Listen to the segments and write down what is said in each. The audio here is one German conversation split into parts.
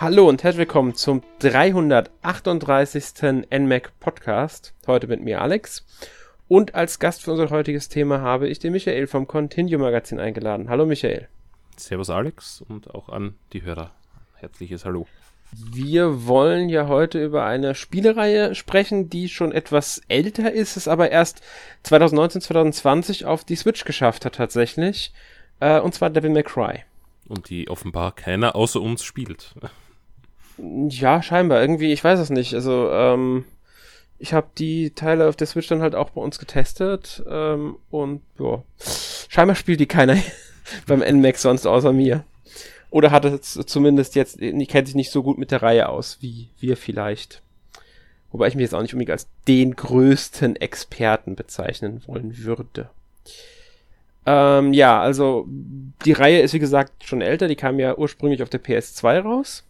Hallo und herzlich willkommen zum 338. NMAC Podcast. Heute mit mir Alex. Und als Gast für unser heutiges Thema habe ich den Michael vom Continue Magazin eingeladen. Hallo Michael. Servus Alex und auch an die Hörer. Herzliches Hallo. Wir wollen ja heute über eine Spielereihe sprechen, die schon etwas älter ist, es aber erst 2019, 2020 auf die Switch geschafft hat tatsächlich. Äh, und zwar Devil May Cry. Und die offenbar keiner außer uns spielt. Ja, scheinbar. Irgendwie, ich weiß es nicht. Also, ähm, ich habe die Teile auf der Switch dann halt auch bei uns getestet ähm, und ja, scheinbar spielt die keiner beim NMAX sonst außer mir. Oder hat es zumindest jetzt, kennt sich nicht so gut mit der Reihe aus, wie wir vielleicht. Wobei ich mich jetzt auch nicht unbedingt als den größten Experten bezeichnen wollen würde. Ähm, ja, also die Reihe ist wie gesagt schon älter, die kam ja ursprünglich auf der PS2 raus.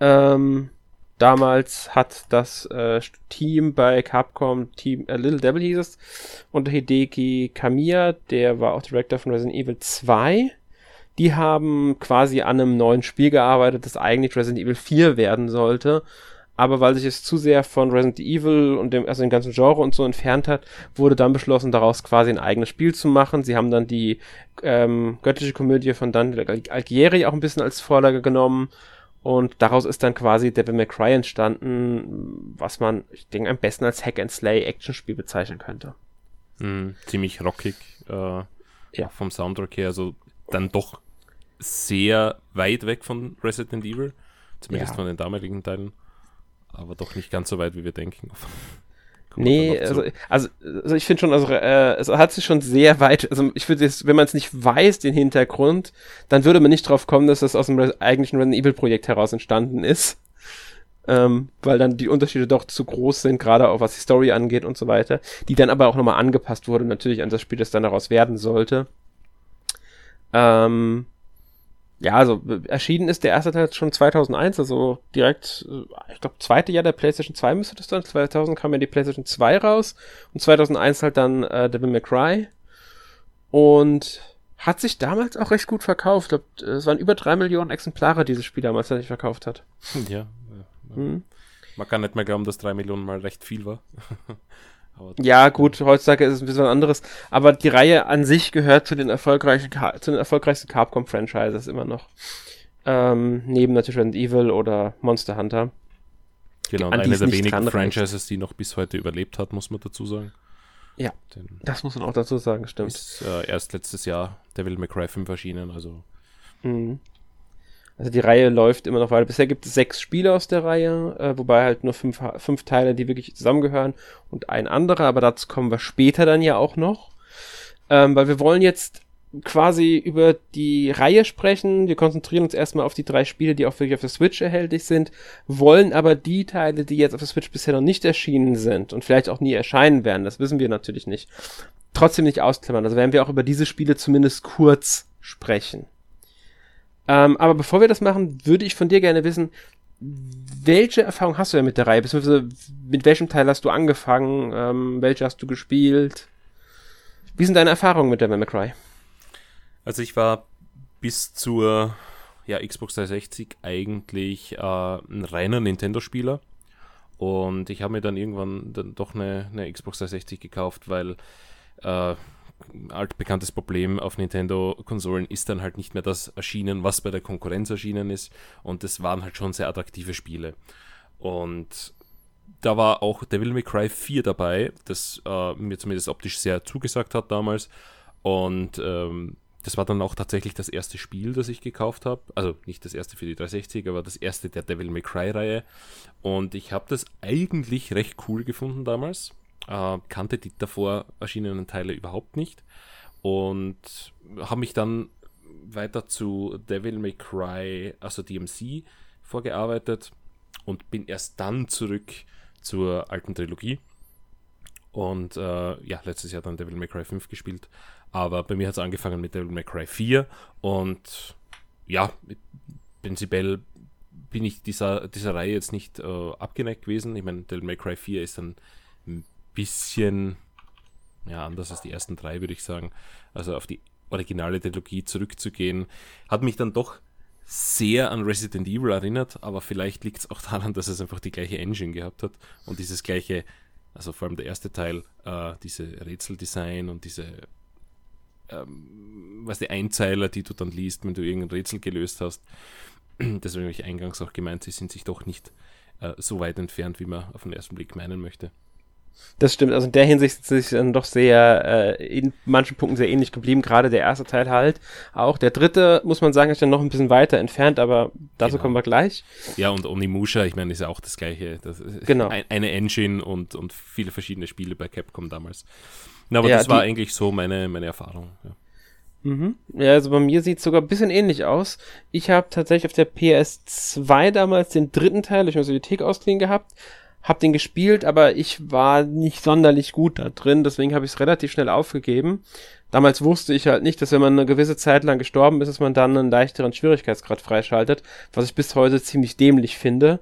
Ähm, damals hat das äh, Team bei Capcom, Team äh, Little Devil hieß es, unter Hideki Kamiya, der war auch Director von Resident Evil 2. Die haben quasi an einem neuen Spiel gearbeitet, das eigentlich Resident Evil 4 werden sollte. Aber weil sich es zu sehr von Resident Evil und dem, also dem ganzen Genre und so entfernt hat, wurde dann beschlossen, daraus quasi ein eigenes Spiel zu machen. Sie haben dann die ähm, göttliche Komödie von Dante Alighieri auch ein bisschen als Vorlage genommen und daraus ist dann quasi Devil May Cry entstanden, was man, ich denke, am besten als Hack and Slay Actionspiel bezeichnen könnte. Mm, ziemlich rockig äh, ja. vom Soundtrack her, also dann doch sehr weit weg von Resident Evil, zumindest ja. von den damaligen Teilen, aber doch nicht ganz so weit, wie wir denken. Nee, also, also, also, ich finde schon, also äh, es hat sich schon sehr weit, also ich würde jetzt, wenn man es nicht weiß, den Hintergrund, dann würde man nicht drauf kommen, dass das aus dem eigentlichen Resident Evil Projekt heraus entstanden ist. Ähm, weil dann die Unterschiede doch zu groß sind, gerade auch was die Story angeht und so weiter, die dann aber auch nochmal angepasst wurde, natürlich an das Spiel, das dann daraus werden sollte. Ähm, ja, also erschienen ist der erste Teil schon 2001, also direkt, äh, ich glaube, zweite Jahr der PlayStation 2 müsste das dann. 2000 kam ja die PlayStation 2 raus und 2001 halt dann äh, Devil May Cry. Und hat sich damals auch recht gut verkauft. Ich glaub, es waren über drei Millionen Exemplare, dieses Spiel damals sich verkauft hat. Ja. ja, ja. Hm. Man kann nicht mehr glauben, dass drei Millionen mal recht viel war. ja, gut, heutzutage ist es ein bisschen was anderes. Aber die Reihe an sich gehört zu den erfolgreichen, zu den erfolgreichsten Capcom-Franchises immer noch. Ähm, neben natürlich Resident Evil oder Monster Hunter. Genau, eine der wenigen Franchises, die noch bis heute überlebt hat, muss man dazu sagen. Ja, Den das muss man auch dazu sagen, stimmt. Ist äh, erst letztes Jahr Devil May Cry 5 erschienen, also. Mhm. Also die Reihe läuft immer noch weiter. Bisher gibt es sechs Spiele aus der Reihe, äh, wobei halt nur fünf, fünf Teile, die wirklich zusammengehören und ein anderer, aber dazu kommen wir später dann ja auch noch. Ähm, weil wir wollen jetzt quasi über die Reihe sprechen. Wir konzentrieren uns erstmal auf die drei Spiele, die auch wirklich auf der Switch erhältlich sind, wollen aber die Teile, die jetzt auf der Switch bisher noch nicht erschienen sind und vielleicht auch nie erscheinen werden, das wissen wir natürlich nicht, trotzdem nicht ausklammern. Also werden wir auch über diese Spiele zumindest kurz sprechen. Ähm, aber bevor wir das machen, würde ich von dir gerne wissen, welche Erfahrung hast du denn mit der Reihe? Beziehungsweise mit welchem Teil hast du angefangen? Ähm, welche hast du gespielt? Wie sind deine Erfahrungen mit der May Cry? Also ich war bis zur ja, Xbox 360 eigentlich äh, ein reiner Nintendo-Spieler. Und ich habe mir dann irgendwann dann doch eine, eine Xbox 360 gekauft, weil äh, altbekanntes Problem auf Nintendo-Konsolen ist dann halt nicht mehr das erschienen, was bei der Konkurrenz erschienen ist. Und es waren halt schon sehr attraktive Spiele. Und da war auch Devil May Cry 4 dabei, das äh, mir zumindest optisch sehr zugesagt hat damals. Und ähm, das war dann auch tatsächlich das erste Spiel, das ich gekauft habe. Also nicht das erste für die 360, aber das erste der Devil May Cry-Reihe. Und ich habe das eigentlich recht cool gefunden damals. Äh, kannte die davor erschienenen Teile überhaupt nicht. Und habe mich dann weiter zu Devil May Cry, also DMC, vorgearbeitet und bin erst dann zurück zur alten Trilogie. Und äh, ja, letztes Jahr dann Devil May Cry 5 gespielt. Aber bei mir hat es angefangen mit Devil May Cry 4. Und ja, prinzipiell bin ich dieser, dieser Reihe jetzt nicht äh, abgeneigt gewesen. Ich meine, Devil May Cry 4 ist ein bisschen ja, anders als die ersten drei, würde ich sagen. Also auf die originale Trilogie zurückzugehen, hat mich dann doch sehr an Resident Evil erinnert, aber vielleicht liegt es auch daran, dass es einfach die gleiche Engine gehabt hat und dieses gleiche, also vor allem der erste Teil, äh, diese Rätseldesign und diese ähm, was die Einzeiler, die du dann liest, wenn du irgendein Rätsel gelöst hast, deswegen habe ich eingangs auch gemeint, sie sind sich doch nicht äh, so weit entfernt, wie man auf den ersten Blick meinen möchte. Das stimmt, also in der Hinsicht sind sie dann doch sehr, äh, in manchen Punkten sehr ähnlich geblieben, gerade der erste Teil halt. Auch der dritte, muss man sagen, ist dann noch ein bisschen weiter entfernt, aber dazu genau. kommen wir gleich. Ja, und Onimusha, ich meine, ist ja auch das gleiche. Das genau. Ein, eine Engine und, und viele verschiedene Spiele bei Capcom damals. Na, aber ja, das war eigentlich so meine, meine Erfahrung. Ja. Mhm. Ja, also bei mir sieht es sogar ein bisschen ähnlich aus. Ich habe tatsächlich auf der PS2 damals den dritten Teil durch Bibliothek ausgeliehen gehabt, hab den gespielt, aber ich war nicht sonderlich gut da drin, deswegen habe ich es relativ schnell aufgegeben. Damals wusste ich halt nicht, dass wenn man eine gewisse Zeit lang gestorben ist, dass man dann einen leichteren Schwierigkeitsgrad freischaltet, was ich bis heute ziemlich dämlich finde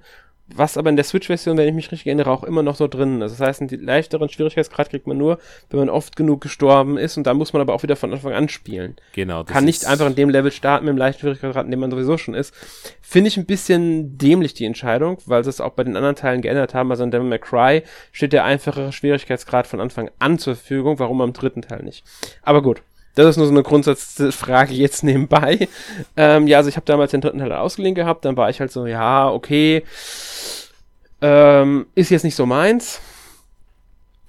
was aber in der Switch-Version, wenn ich mich richtig erinnere, auch immer noch so drin ist. Das heißt, einen leichteren Schwierigkeitsgrad kriegt man nur, wenn man oft genug gestorben ist und da muss man aber auch wieder von Anfang an spielen. Genau. Kann nicht einfach in dem Level starten mit dem leichten Schwierigkeitsgrad, in dem man sowieso schon ist. Finde ich ein bisschen dämlich die Entscheidung, weil sie es auch bei den anderen Teilen geändert haben. Also in Devil May Cry steht der einfachere Schwierigkeitsgrad von Anfang an zur Verfügung, warum am dritten Teil nicht. Aber gut. Das ist nur so eine Grundsatzfrage jetzt nebenbei. Ähm, ja, also ich habe damals den dritten Teil ausgeliehen gehabt, dann war ich halt so, ja, okay, ähm, ist jetzt nicht so meins.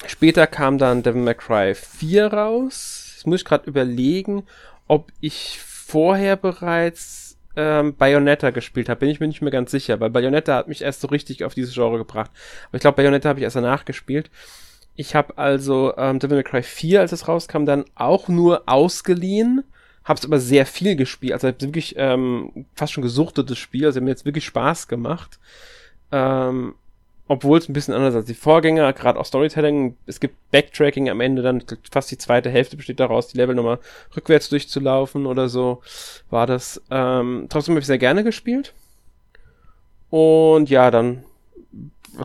Später kam dann Devil May Cry 4 raus. Jetzt muss ich gerade überlegen, ob ich vorher bereits ähm, Bayonetta gespielt habe. Bin ich mir nicht mehr ganz sicher, weil Bayonetta hat mich erst so richtig auf dieses Genre gebracht. Aber ich glaube, Bayonetta habe ich erst danach gespielt. Ich habe also ähm, Devil May Cry 4, als es rauskam, dann auch nur ausgeliehen. Hab's aber sehr viel gespielt. Also wirklich ähm, fast schon gesuchtetes Spiel. Also mir jetzt wirklich Spaß gemacht. Ähm, obwohl es ein bisschen anders als die Vorgänger, gerade auch Storytelling. Es gibt Backtracking am Ende, dann fast die zweite Hälfte besteht daraus, die Level nochmal rückwärts durchzulaufen oder so. War das. Ähm, trotzdem habe ich sehr gerne gespielt. Und ja, dann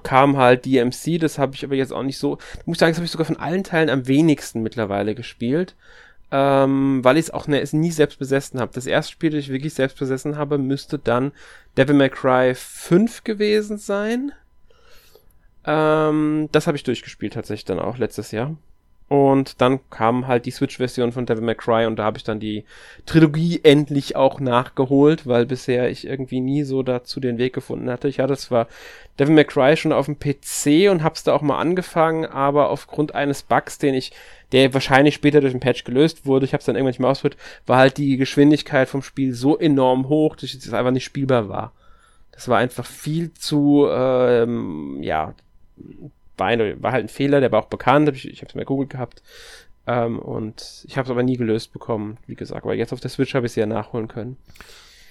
kam halt DMC, das habe ich aber jetzt auch nicht so, muss ich sagen, das habe ich sogar von allen Teilen am wenigsten mittlerweile gespielt, ähm, weil ich es auch ne, es nie selbst besessen habe. Das erste Spiel, das ich wirklich selbst besessen habe, müsste dann Devil May Cry 5 gewesen sein. Ähm, das habe ich durchgespielt tatsächlich dann auch letztes Jahr. Und dann kam halt die Switch-Version von Devil May Cry und da habe ich dann die Trilogie endlich auch nachgeholt, weil bisher ich irgendwie nie so dazu den Weg gefunden hatte. Ich hatte zwar Devil May Cry schon auf dem PC und hab's da auch mal angefangen, aber aufgrund eines Bugs, den ich, der wahrscheinlich später durch ein Patch gelöst wurde, ich hab's dann irgendwann nicht mehr ausprobiert, war halt die Geschwindigkeit vom Spiel so enorm hoch, dass es einfach nicht spielbar war. Das war einfach viel zu, ähm, ja, war, eine, war halt ein Fehler, der war auch bekannt, ich, ich habe es mir googelt gehabt. Ähm, und ich habe es aber nie gelöst bekommen, wie gesagt. Aber jetzt auf der Switch habe ich es ja nachholen können.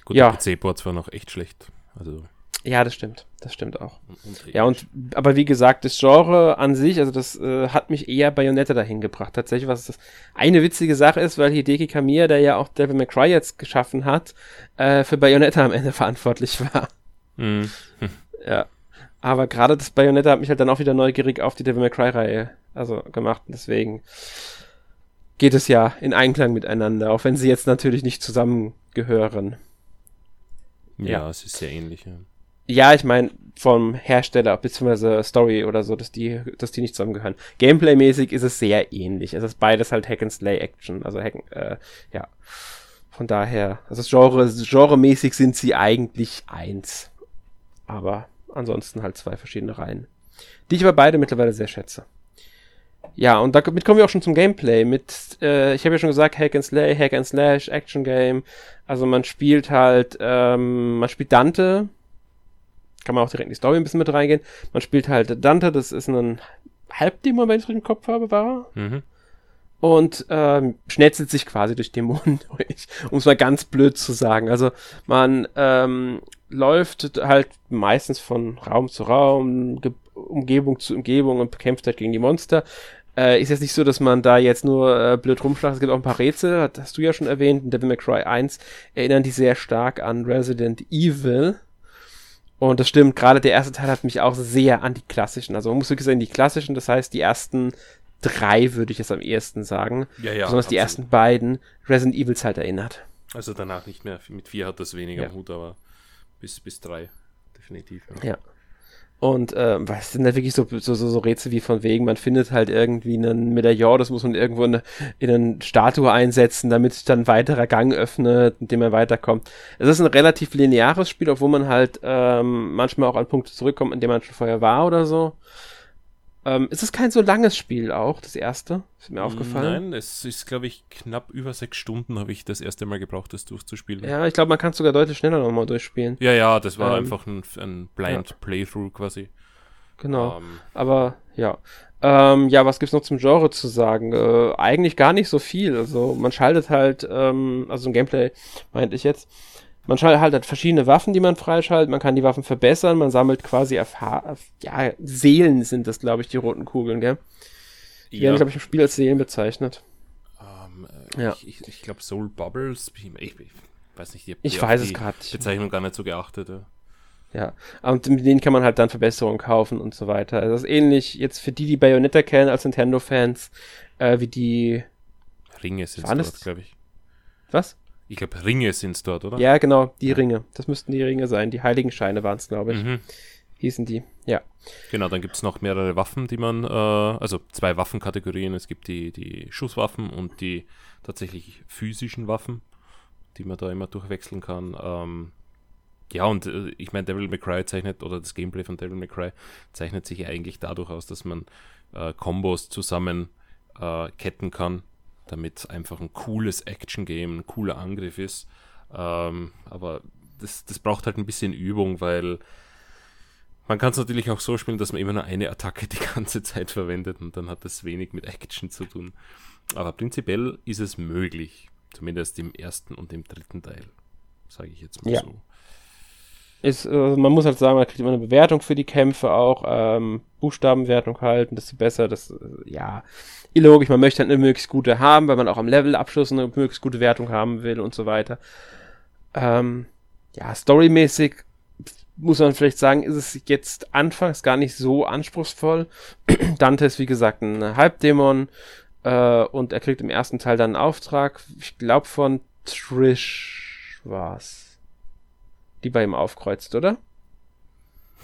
Gut, ja. PC-Ports waren noch echt schlecht. Also. Ja, das stimmt. Das stimmt auch. Und ja, und aber wie gesagt, das Genre an sich, also das äh, hat mich eher Bayonetta dahin gebracht. Tatsächlich, was das eine witzige Sache ist, weil Hideki Kamiya, der ja auch Devil May Cry jetzt geschaffen hat, äh, für Bayonetta am Ende verantwortlich war. Mhm. Ja. Aber gerade das Bayonetta hat mich halt dann auch wieder neugierig auf die Devil May Cry Reihe also gemacht. deswegen geht es ja in Einklang miteinander, auch wenn sie jetzt natürlich nicht zusammengehören. Ja, ja. es ist sehr ähnlich. Ja, ja ich meine vom Hersteller bzw. Story oder so, dass die, dass die nicht zusammengehören. Gameplay-mäßig ist es sehr ähnlich. Es ist beides halt Hack and Slay Action, also Hack, äh, ja. Von daher, also Genre, genremäßig sind sie eigentlich eins. Aber ansonsten halt zwei verschiedene Reihen. Die ich aber beide mittlerweile sehr schätze. Ja, und damit kommen wir auch schon zum Gameplay. Mit, äh, ich habe ja schon gesagt, Hack and Slay, Hack and Slash, Action Game. Also man spielt halt, ähm, man spielt Dante. Kann man auch direkt in die Story ein bisschen mit reingehen. Man spielt halt Dante, das ist ein Halbdämon, wenn ich es richtig im Kopf habe, war mhm. Und ähm, schnetzelt sich quasi durch Dämonen durch, um es mal ganz blöd zu sagen. Also man ähm, läuft halt meistens von Raum zu Raum, Ge Umgebung zu Umgebung und bekämpft halt gegen die Monster. Äh, ist jetzt nicht so, dass man da jetzt nur äh, blöd rumschlacht. Es gibt auch ein paar Rätsel, hast, hast du ja schon erwähnt. In Devil May Cry 1 erinnern die sehr stark an Resident Evil. Und das stimmt, gerade der erste Teil hat mich auch sehr an die klassischen, also man muss wirklich sagen, die klassischen, das heißt die ersten drei würde ich jetzt am ehesten sagen. Ja, ja. Besonders die ersten beiden Resident Evils halt erinnert. Also danach nicht mehr. Mit vier hat das weniger Ja. am Hut, aber bis, bis drei. Definitiv. Ja. Und äh, was sind da wirklich so, so, so, so Rätsel wie von wegen, man findet halt irgendwie einen Medaillon, das muss man irgendwo in eine, in eine Statue einsetzen, damit sich dann ein weiterer Gang öffnet, in dem man weiterkommt. Es ist ein relativ lineares Spiel, obwohl man halt ähm, manchmal auch an Punkte zurückkommt, in denen man schon vorher war oder so. Ähm, es ist kein so langes Spiel auch, das erste. Ist mir aufgefallen. Nein, es ist, glaube ich, knapp über sechs Stunden habe ich das erste Mal gebraucht, das durchzuspielen. Ja, ich glaube, man kann es sogar deutlich schneller nochmal durchspielen. ja, ja, das war Ähm, einfach ein, ein Blind Playthrough quasi. Genau. Ähm, Aber ja. Ähm, ja, was gibt's noch zum Genre zu sagen? Äh, eigentlich gar nicht so viel. Also man schaltet halt, ähm, also im Gameplay meinte ich jetzt, man schaltet halt verschiedene Waffen, die man freischaltet, man kann die Waffen verbessern, man sammelt quasi Erfahr ja, Seelen sind das, glaube ich, die roten Kugeln, gell? Die werden, glaube ich, im Spiel als Seelen bezeichnet. ähm, äh, Ja. Ich, ich, ich glaube Soul Bubbles. Ich, ich, weiß nicht, die, Ich die weiß es gerade. Bezeichnung gar nicht so geachtet. Ja. Ja, und mit denen kann man halt dann Verbesserungen kaufen und so weiter. Also das ist ähnlich jetzt für die, die Bayonetta kennen als Nintendo-Fans, äh, wie die, Ringe sind das- glaube ich. was? Ich glaube, Ringe sind dort, oder? Ja, genau, die Ringe. Das müssten die Ringe sein. Die Heiligenscheine waren es, glaube ich. Mhm. Hießen die. Ja. Genau, dann gibt es noch mehrere Waffen, die man, äh, also zwei Waffenkategorien. Es gibt die, die Schusswaffen und die tatsächlich physischen Waffen, die man da immer durchwechseln kann. Ähm, ja, und äh, ich meine, Devil May Cry zeichnet, oder das Gameplay von Devil May Cry zeichnet sich ja eigentlich dadurch aus, dass man äh, Kombos zusammen äh, ketten kann, damit einfach ein cooles Action-Game, ein cooler Angriff ist. Ähm, aber das, das braucht halt ein bisschen Übung, weil man kann es natürlich auch so spielen, dass man immer nur eine Attacke die ganze Zeit verwendet und dann hat das wenig mit Action zu tun. Aber prinzipiell ist es möglich. Zumindest im ersten und im dritten Teil. Sage ich jetzt mal Ja. so. Ist, äh, man muss halt sagen, man kriegt immer eine Bewertung für die Kämpfe auch, ähm, Buchstabenwertung halten, desto besser, das, äh, ja, illogisch, man möchte halt eine möglichst gute haben, weil man auch am Levelabschluss eine möglichst gute Wertung haben will und so weiter. Ähm, ja, storymäßig muss man vielleicht sagen, ist es jetzt anfangs gar nicht so anspruchsvoll. Dante ist, wie gesagt, ein Halbdämon, äh, und er kriegt im ersten Teil dann einen Auftrag, ich glaube von Trish war's die bei ihm aufkreuzt, oder?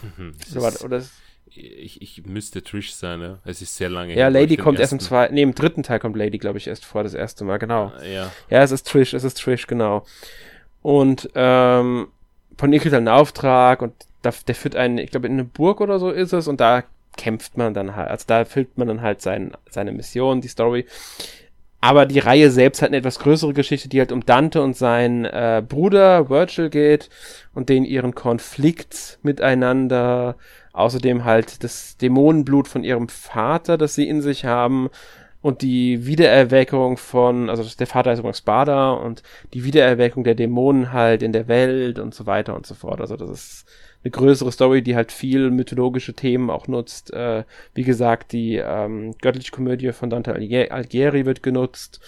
Mhm, Oder, ist- oder ist- ich, ich müsste Trish sein, ja. Es ist sehr lange. ja, her, Lady kommt erst im zweiten, nee, im dritten Teil kommt Lady, glaube ich, erst vor, das erste Mal, genau. Ja, Ja, es ist Trish, es ist Trish, genau. Und ähm, von ihr kriegt er einen Auftrag und da, der führt einen, ich glaube, in eine Burg oder so ist es und da kämpft man dann halt, also da füllt man dann halt sein, seine Mission, die Story. Aber die Reihe selbst hat eine etwas größere Geschichte, die halt um Dante und seinen äh, Bruder Virgil geht und den ihren Konflikt miteinander. Außerdem halt das Dämonenblut von ihrem Vater, das sie in sich haben und die Wiedererweckung von, also der Vater ist übrigens Spada und die Wiedererweckung der Dämonen halt in der Welt und so weiter und so fort. Also das ist eine größere Story, die halt viel mythologische Themen auch nutzt. Äh, wie gesagt, die ähm, göttliche Komödie von Dante Alighieri wird genutzt.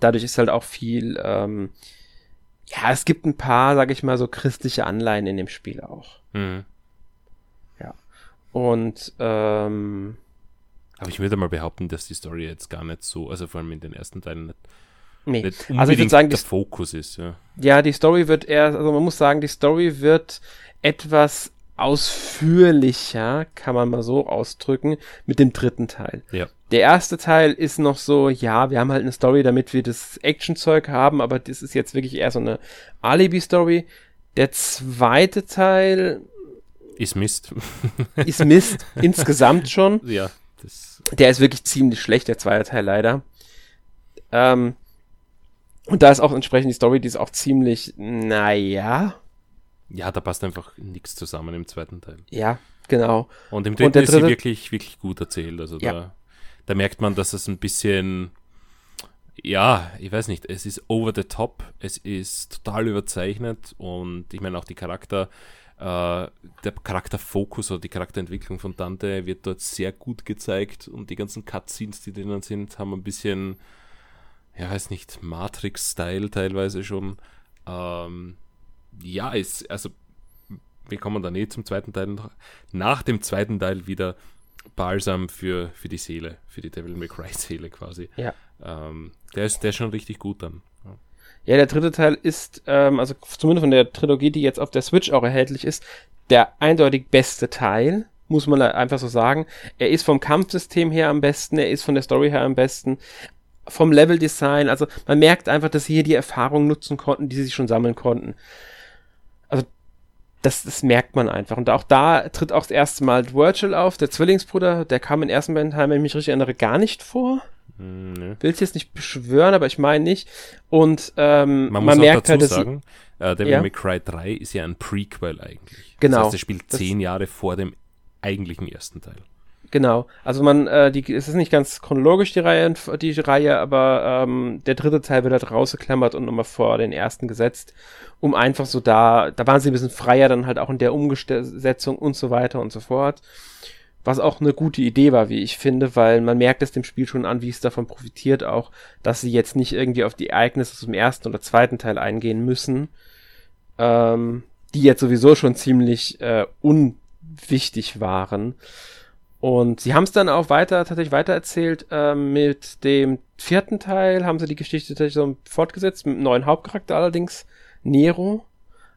Dadurch ist halt auch viel, ähm, ja, es gibt ein paar, sag ich mal, so christliche Anleihen in dem Spiel auch. mhm. Und ähm, aber ich würde mal behaupten, dass die Story jetzt gar nicht so, also vor allem in den ersten Teilen nicht, nee. nicht Also ich würde sagen, die der Fokus ist. Ja. Ja, die Story wird eher, also man muss sagen, die Story wird etwas ausführlicher, kann man mal so ausdrücken, mit dem dritten Teil. Ja. Der erste Teil ist noch so, ja, wir haben halt eine Story, damit wir das Actionzeug haben, aber das ist jetzt wirklich eher so eine Alibi-Story. Der zweite Teil Ist Mist. ist Mist, insgesamt schon. ja. Der ist wirklich ziemlich schlecht, der zweite Teil leider. Ähm, und da ist auch entsprechend die Story, die ist auch ziemlich, naja, Ja, da passt einfach nichts zusammen im zweiten Teil. ja, genau. Und im Und dritten der ist sie dritte- wirklich, wirklich gut erzählt. Also Ja. da, da merkt man, dass es ein bisschen, ja, ich weiß nicht, es ist over the top, es ist total überzeichnet und ich meine auch die Charakter, äh, der Charakterfokus oder die Charakterentwicklung von Dante wird dort sehr gut gezeigt und die ganzen Cutscenes, die drinnen sind, haben ein bisschen, ja, weiß nicht, Matrix-Style teilweise schon. Ähm, ja, ist, also wir kommen dann eh zum zweiten Teil. noch. Nach dem zweiten Teil wieder Balsam für, für die Seele, für die Devil May Cry Seele quasi. Ja. Ähm, der, ist, der ist schon richtig gut dann. Ja. Ja, der dritte Teil ist, ähm, also zumindest von der Trilogie, die jetzt auf der Switch auch erhältlich ist, der eindeutig beste Teil, muss man einfach so sagen. Er ist vom Kampfsystem her am besten, er ist von der Story her am besten, vom Leveldesign, also man merkt einfach, dass sie hier die Erfahrung nutzen konnten, die sie schon sammeln konnten. Also das, das merkt man einfach. Und auch da tritt auch das erste Mal Virgil auf, der Zwillingsbruder, der kam in ersten beiden Teilen, wenn ich mich richtig erinnere, gar nicht vor. Hm, nö. Will es jetzt nicht beschwören, aber ich meine nicht. Und ähm, man, man merkt halt, dass sagen, äh, Devil ja. May Cry 3 ist ja ein Prequel eigentlich. Genau. Das heißt, es spielt zehn Jahre vor dem eigentlichen ersten Teil. Genau. Also man, äh, die, es ist nicht ganz chronologisch die Reihe, die Reihe, aber ähm, der dritte Teil wird halt rausgeklammert und nochmal vor den ersten gesetzt, um einfach so da, da waren sie ein bisschen freier dann halt auch in der Umsetzung und so weiter und so fort. Was auch eine gute Idee war, wie ich finde, weil man merkt es dem Spiel schon an, wie es davon profitiert auch, dass sie jetzt nicht irgendwie auf die Ereignisse zum ersten oder zweiten Teil eingehen müssen, ähm, die jetzt sowieso schon ziemlich äh, unwichtig waren. Und sie haben es dann auch weiter, tatsächlich weitererzählt, äh, mit dem vierten Teil haben sie die Geschichte tatsächlich so fortgesetzt, mit einem neuen Hauptcharakter allerdings, Nero.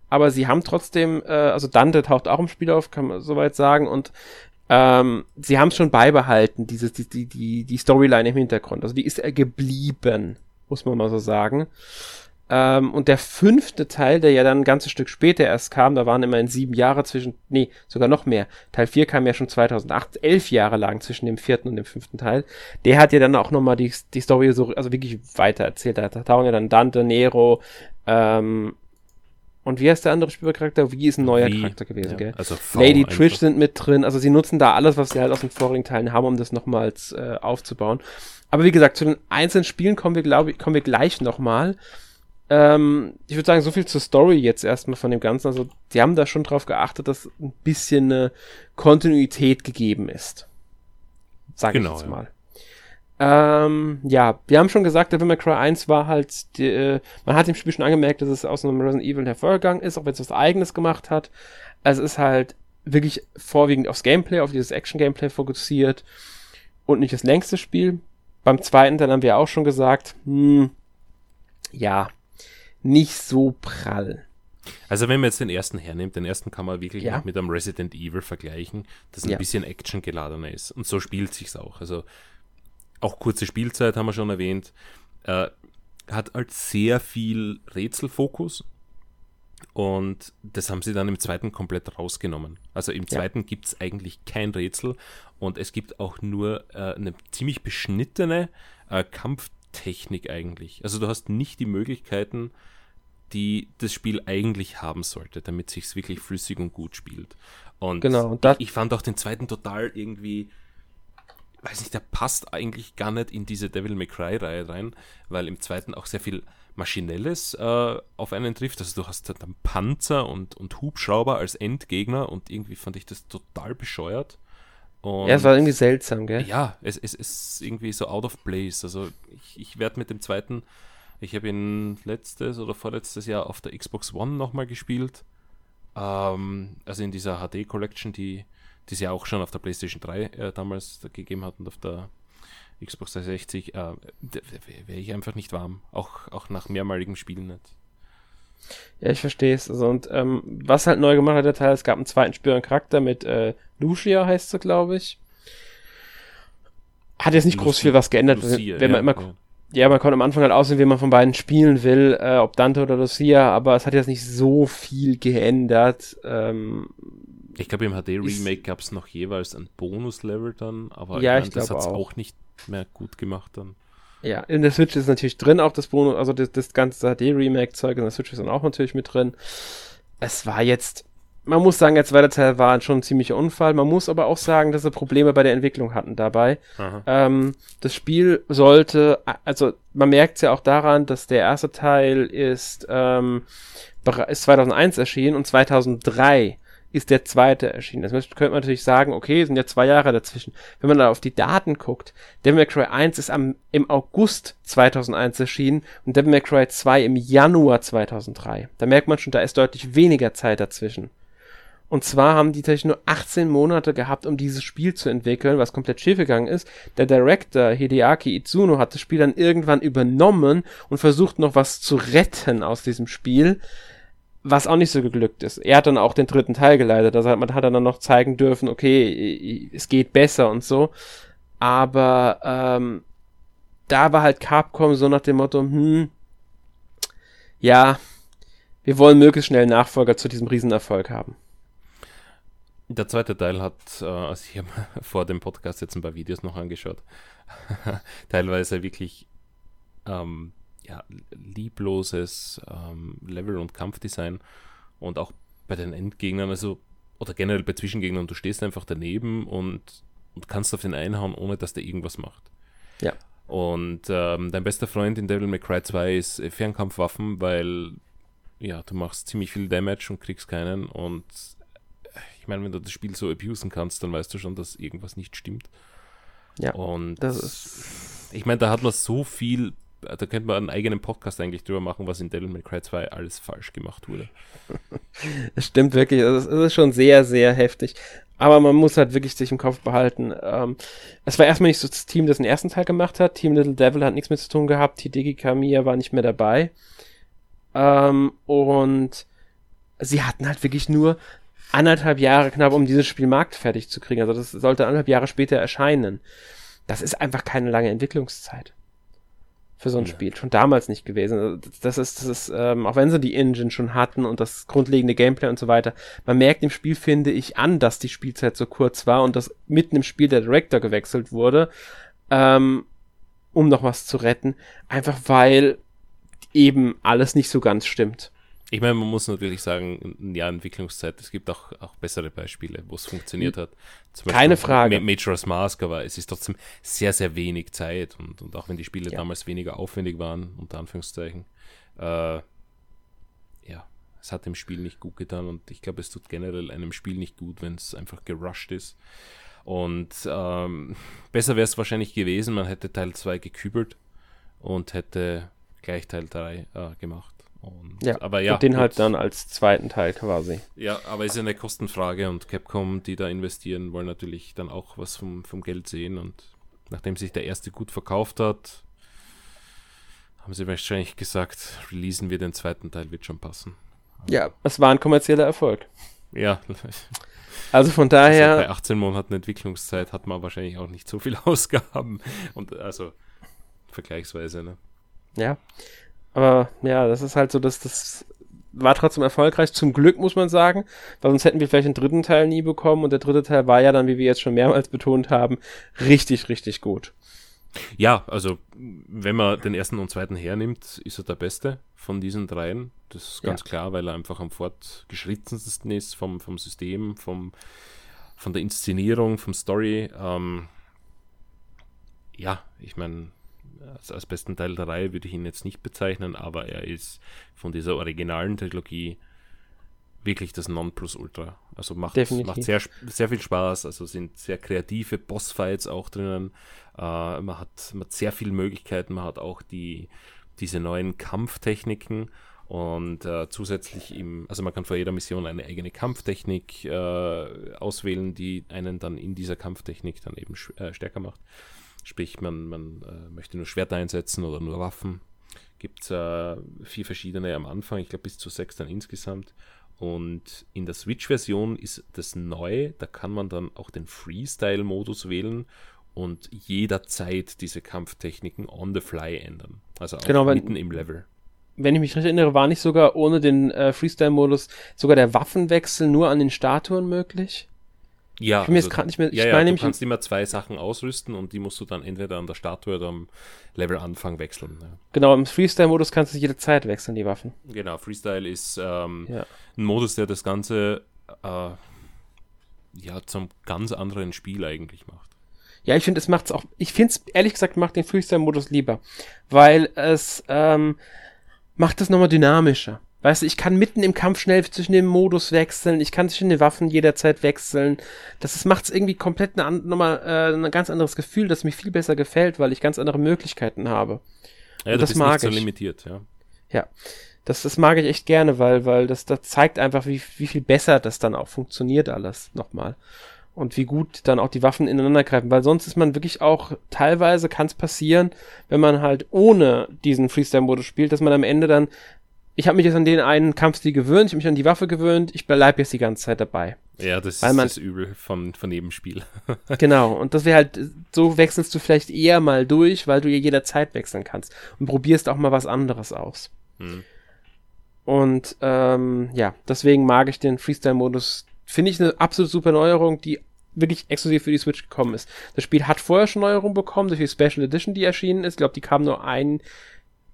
Aber sie haben trotzdem, äh, also Dante taucht auch im Spiel auf, kann man soweit sagen, und ähm, sie haben es schon beibehalten, dieses, die, die, die, die Storyline im Hintergrund. Also die ist geblieben, muss man mal so sagen. Ähm, und der fünfte Teil, der ja dann ein ganzes Stück später erst kam, da waren immerhin sieben Jahre zwischen, nee, sogar noch mehr. Teil 4 kam ja schon 2008, elf Jahre lang zwischen dem vierten und dem fünften Teil. Der hat ja dann auch nochmal die, die Story so, also wirklich weiter erzählt. Da tauchen ja dann Dante, Nero, ähm, und wie heißt der andere Spielcharakter? Wie ist ein neuer wie, Charakter gewesen, ja, gell? Also Lady einfach. Trish sind mit drin. Also sie nutzen da alles, was sie halt aus den vorigen Teilen haben, um das nochmals äh, aufzubauen. Aber wie gesagt, zu den einzelnen Spielen kommen wir, glaube ich, kommen wir gleich nochmal. Ähm, ich würde sagen, so viel zur Story jetzt erstmal von dem Ganzen. Also, die haben da schon drauf geachtet, dass ein bisschen eine Kontinuität gegeben ist. Sag genau, ich jetzt mal. Ähm, ja, wir haben schon gesagt, Devil May Cry 1 war halt, die, äh, man hat im Spiel schon angemerkt, dass es aus einem Resident Evil hervorgegangen ist, auch wenn es was eigenes gemacht hat. Also es ist halt wirklich vorwiegend aufs Gameplay, auf dieses Action-Gameplay fokussiert und nicht das längste Spiel. Beim zweiten, dann haben wir auch schon gesagt, hm, ja, nicht so prall. Also wenn man jetzt den ersten hernimmt, den ersten kann man wirklich ja. mit einem Resident Evil vergleichen, das ein ja. bisschen actiongeladener ist. Und so spielt sich's auch. Also auch kurze Spielzeit haben wir schon erwähnt. Äh, hat halt sehr viel Rätselfokus. Und das haben sie dann im zweiten komplett rausgenommen. Also im zweiten ja. gibt es eigentlich kein Rätsel und es gibt auch nur äh, eine ziemlich beschnittene äh, Kampftechnik eigentlich. Also du hast nicht die Möglichkeiten, die das Spiel eigentlich haben sollte, damit sich wirklich flüssig und gut spielt. Und genau, ich, ich fand auch den zweiten total irgendwie weiß nicht, der passt eigentlich gar nicht in diese Devil May Cry Reihe rein, weil im zweiten auch sehr viel Maschinelles äh, auf einen trifft. Also du hast dann Panzer und, und Hubschrauber als Endgegner und irgendwie fand ich das total bescheuert. Und ja, es war irgendwie seltsam, gell? Ja, es, es, es ist irgendwie so out of place. Also ich, ich werde mit dem zweiten, ich habe ihn letztes oder vorletztes Jahr auf der Xbox One nochmal gespielt. Ähm, also in dieser HD Collection, die die es ja auch schon auf der PlayStation 3 äh, damals gegeben hat und auf der Xbox 360, äh, wäre ich einfach nicht warm. Auch, auch nach mehrmaligem Spielen nicht. Ja, ich verstehe es. Also, und ähm, was halt neu gemacht hat der Teil, es gab einen zweiten Spieler Charakter mit äh, Lucia, heißt sie, glaube ich. Hat jetzt nicht Lucia, groß viel was geändert, Lucia, wenn man ja, immer ja. Ja. man konnte am Anfang halt aussehen, wie man von beiden spielen will, äh, ob Dante oder Lucia, aber es hat jetzt nicht so viel geändert. Ähm, ich glaube, im HD-Remake gab es noch jeweils ein Bonus-Level dann, aber ja, ich, mein, das hat es auch. auch nicht mehr gut gemacht dann. Ja, in der Switch ist natürlich drin auch das Bonus, also das, das ganze HD-Remake-Zeug in der Switch ist dann auch natürlich mit drin. Es war jetzt, man muss sagen, der zweite Teil war schon ein ziemlicher Unfall. Man muss aber auch sagen, dass sie Probleme bei der Entwicklung hatten dabei. Ähm, das Spiel sollte, also man merkt es ja auch daran, dass der erste Teil ist, ähm, ist 2001 erschienen und 2003 ist der zweite erschienen. Das könnte man natürlich sagen, okay, sind ja zwei Jahre dazwischen. Wenn man da auf die Daten guckt, Devil May Cry 1 ist am, im August 2001 erschienen und Devil May Cry 2 im Januar 2003. Da merkt man schon, da ist deutlich weniger Zeit dazwischen. Und zwar haben die tatsächlich nur 18 Monate gehabt, um dieses Spiel zu entwickeln, was komplett schiefgegangen ist. Der Director Hideaki Itsuno hat das Spiel dann irgendwann übernommen und versucht noch was zu retten aus diesem Spiel, was auch nicht so geglückt ist. Er hat dann auch den dritten Teil geleitet, also man hat dann noch zeigen dürfen, okay, es geht besser und so. Aber ähm, da war halt Capcom so nach dem Motto, hm, ja, wir wollen möglichst schnell Nachfolger zu diesem Riesenerfolg haben. Der zweite Teil hat, äh, also ich habe vor dem Podcast jetzt ein paar Videos noch angeschaut, teilweise wirklich ähm, ja, liebloses ähm, Level- und Kampfdesign und auch bei den Endgegnern, also oder generell bei Zwischengegnern, du stehst einfach daneben und, und kannst auf den einhauen, ohne dass der irgendwas macht. Ja. Und ähm, dein bester Freund in Devil May Cry 2 ist Fernkampfwaffen, weil ja, du machst ziemlich viel Damage und kriegst keinen und ich meine, wenn du das Spiel so abusen kannst, dann weißt du schon, dass irgendwas nicht stimmt. Ja. Und das ist. Ich meine, da hat man so viel, da könnte man einen eigenen Podcast eigentlich drüber machen, was in Devil May Cry 2 alles falsch gemacht wurde. Das stimmt wirklich. Es ist schon sehr, sehr heftig. Aber man muss halt wirklich sich im Kopf behalten. Ähm, es war erstmal nicht so das Team, das den ersten Teil gemacht hat. Team Little Devil hat nichts mehr zu tun gehabt. Hideki Kamiya war nicht mehr dabei. Ähm, und sie hatten halt wirklich nur anderthalb Jahre knapp, um dieses Spiel marktfertig zu kriegen. Also das sollte anderthalb Jahre später erscheinen. Das ist einfach keine lange Entwicklungszeit für so ein ja. Spiel. Schon damals nicht gewesen. Also das ist, das ist, ähm, auch wenn sie die Engine schon hatten und das grundlegende Gameplay und so weiter, man merkt im Spiel, finde ich, an, dass die Spielzeit so kurz war und dass mitten im Spiel der Director gewechselt wurde, ähm, um noch was zu retten. Einfach weil eben alles nicht so ganz stimmt. Ich meine, man muss natürlich sagen, ein Jahr Entwicklungszeit, es gibt auch, auch bessere Beispiele, wo es funktioniert hat. Zum Keine Frage. Majora's Mask, aber es ist trotzdem sehr, sehr wenig Zeit und, und auch wenn die Spiele ja. damals weniger aufwendig waren, unter Anführungszeichen, äh, ja, es hat dem Spiel nicht gut getan und ich glaube, es tut generell einem Spiel nicht gut, wenn es einfach gerusht ist. Und ähm, besser wäre es wahrscheinlich gewesen, man hätte Teil 2 gekübelt und hätte gleich Teil 3 äh, gemacht. Und, ja, aber ja. Und den halt dann als zweiten Teil quasi. Ja, aber ist ja eine Kostenfrage und Capcom, die da investieren, wollen natürlich dann auch was vom, vom Geld sehen. Und nachdem sich der erste gut verkauft hat, haben sie wahrscheinlich gesagt, releasen wir den zweiten Teil, wird schon passen. Ja, es war ein kommerzieller Erfolg. Ja. Also von daher. Also bei 18 Monaten Entwicklungszeit hat man wahrscheinlich auch nicht so viel Ausgaben. Und also vergleichsweise, ne? Ja. Aber ja, das ist halt so, dass das war trotzdem erfolgreich, zum Glück muss man sagen, weil sonst hätten wir vielleicht den dritten Teil nie bekommen und der dritte Teil war ja dann, wie wir jetzt schon mehrmals betont haben, richtig, richtig gut. Ja, also wenn man den ersten und zweiten hernimmt, ist er der beste von diesen dreien. Das ist ganz ja. klar, weil er einfach am fortgeschrittensten ist vom, vom System, vom, von der Inszenierung, vom Story. Ähm, ja, ich meine, als, als besten Teil der Reihe würde ich ihn jetzt nicht bezeichnen, aber er ist von dieser originalen Trilogie wirklich das Nonplusultra. Also macht, macht sehr, sehr viel Spaß, also sind sehr kreative Bossfights auch drinnen. Äh, man, hat, man hat sehr viele Möglichkeiten, man hat auch die, diese neuen Kampftechniken und äh, zusätzlich im, also man kann vor jeder Mission eine eigene Kampftechnik äh, auswählen, die einen dann in dieser Kampftechnik dann eben äh, stärker macht. Sprich, man, man äh, möchte nur Schwerter einsetzen oder nur Waffen. Gibt es äh, vier verschiedene am Anfang, ich glaube bis zu sechs dann insgesamt. Und in der Switch-Version ist das neu, da kann man dann auch den Freestyle-Modus wählen und jederzeit diese Kampftechniken on the fly ändern. Also auch genau, mitten im Level. Wenn ich mich recht erinnere, war nicht sogar ohne den äh, Freestyle-Modus sogar der Waffenwechsel nur an den Statuen möglich? Ja, ich bin also, jetzt nicht mehr. Ja, ja, du kannst immer zwei Sachen ausrüsten und die musst du dann entweder an der Statue oder am Levelanfang wechseln. Ja. Genau, im Freestyle-Modus kannst du jede Zeit wechseln, die Waffen. Genau, Freestyle ist ähm, ja. ein Modus, der das Ganze äh, ja zum ganz anderen Spiel eigentlich macht. Ja, ich finde, es macht's auch. Ich finde es ehrlich gesagt macht den Freestyle-Modus lieber, weil es ähm, macht es nochmal dynamischer. Weißt du, ich kann mitten im Kampf schnell zwischen dem Modus wechseln, ich kann zwischen den Waffen jederzeit wechseln. Das macht es irgendwie komplett eine, nochmal, äh, ein ganz anderes Gefühl, das mir viel besser gefällt, weil ich ganz andere Möglichkeiten habe. Ja, Und das mag so ich. limitiert, ja. Ja. Das, das mag ich echt gerne, weil, weil das, das zeigt einfach, wie, wie viel besser das dann auch funktioniert alles nochmal. Und wie gut dann auch die Waffen ineinander greifen, weil sonst ist man wirklich auch, teilweise kann es passieren, wenn man halt ohne diesen Freestyle-Modus spielt, dass man am Ende dann, ich habe mich jetzt an den einen Kampfstil gewöhnt, ich habe mich an die Waffe gewöhnt, ich bleib jetzt die ganze Zeit dabei. Ja, das Weil ist man- das Übel von, von jedem Spiel. Genau, und das wäre halt, so wechselst du vielleicht eher mal durch, weil du ja jederzeit wechseln kannst und probierst auch mal was anderes aus. Hm. Und ähm, ja, deswegen mag ich den Freestyle-Modus. Finde ich eine absolut super Neuerung, die wirklich exklusiv für die Switch gekommen ist. Das Spiel hat vorher schon Neuerungen bekommen, durch die Special Edition, die erschienen ist. Ich glaube, die kam nur ein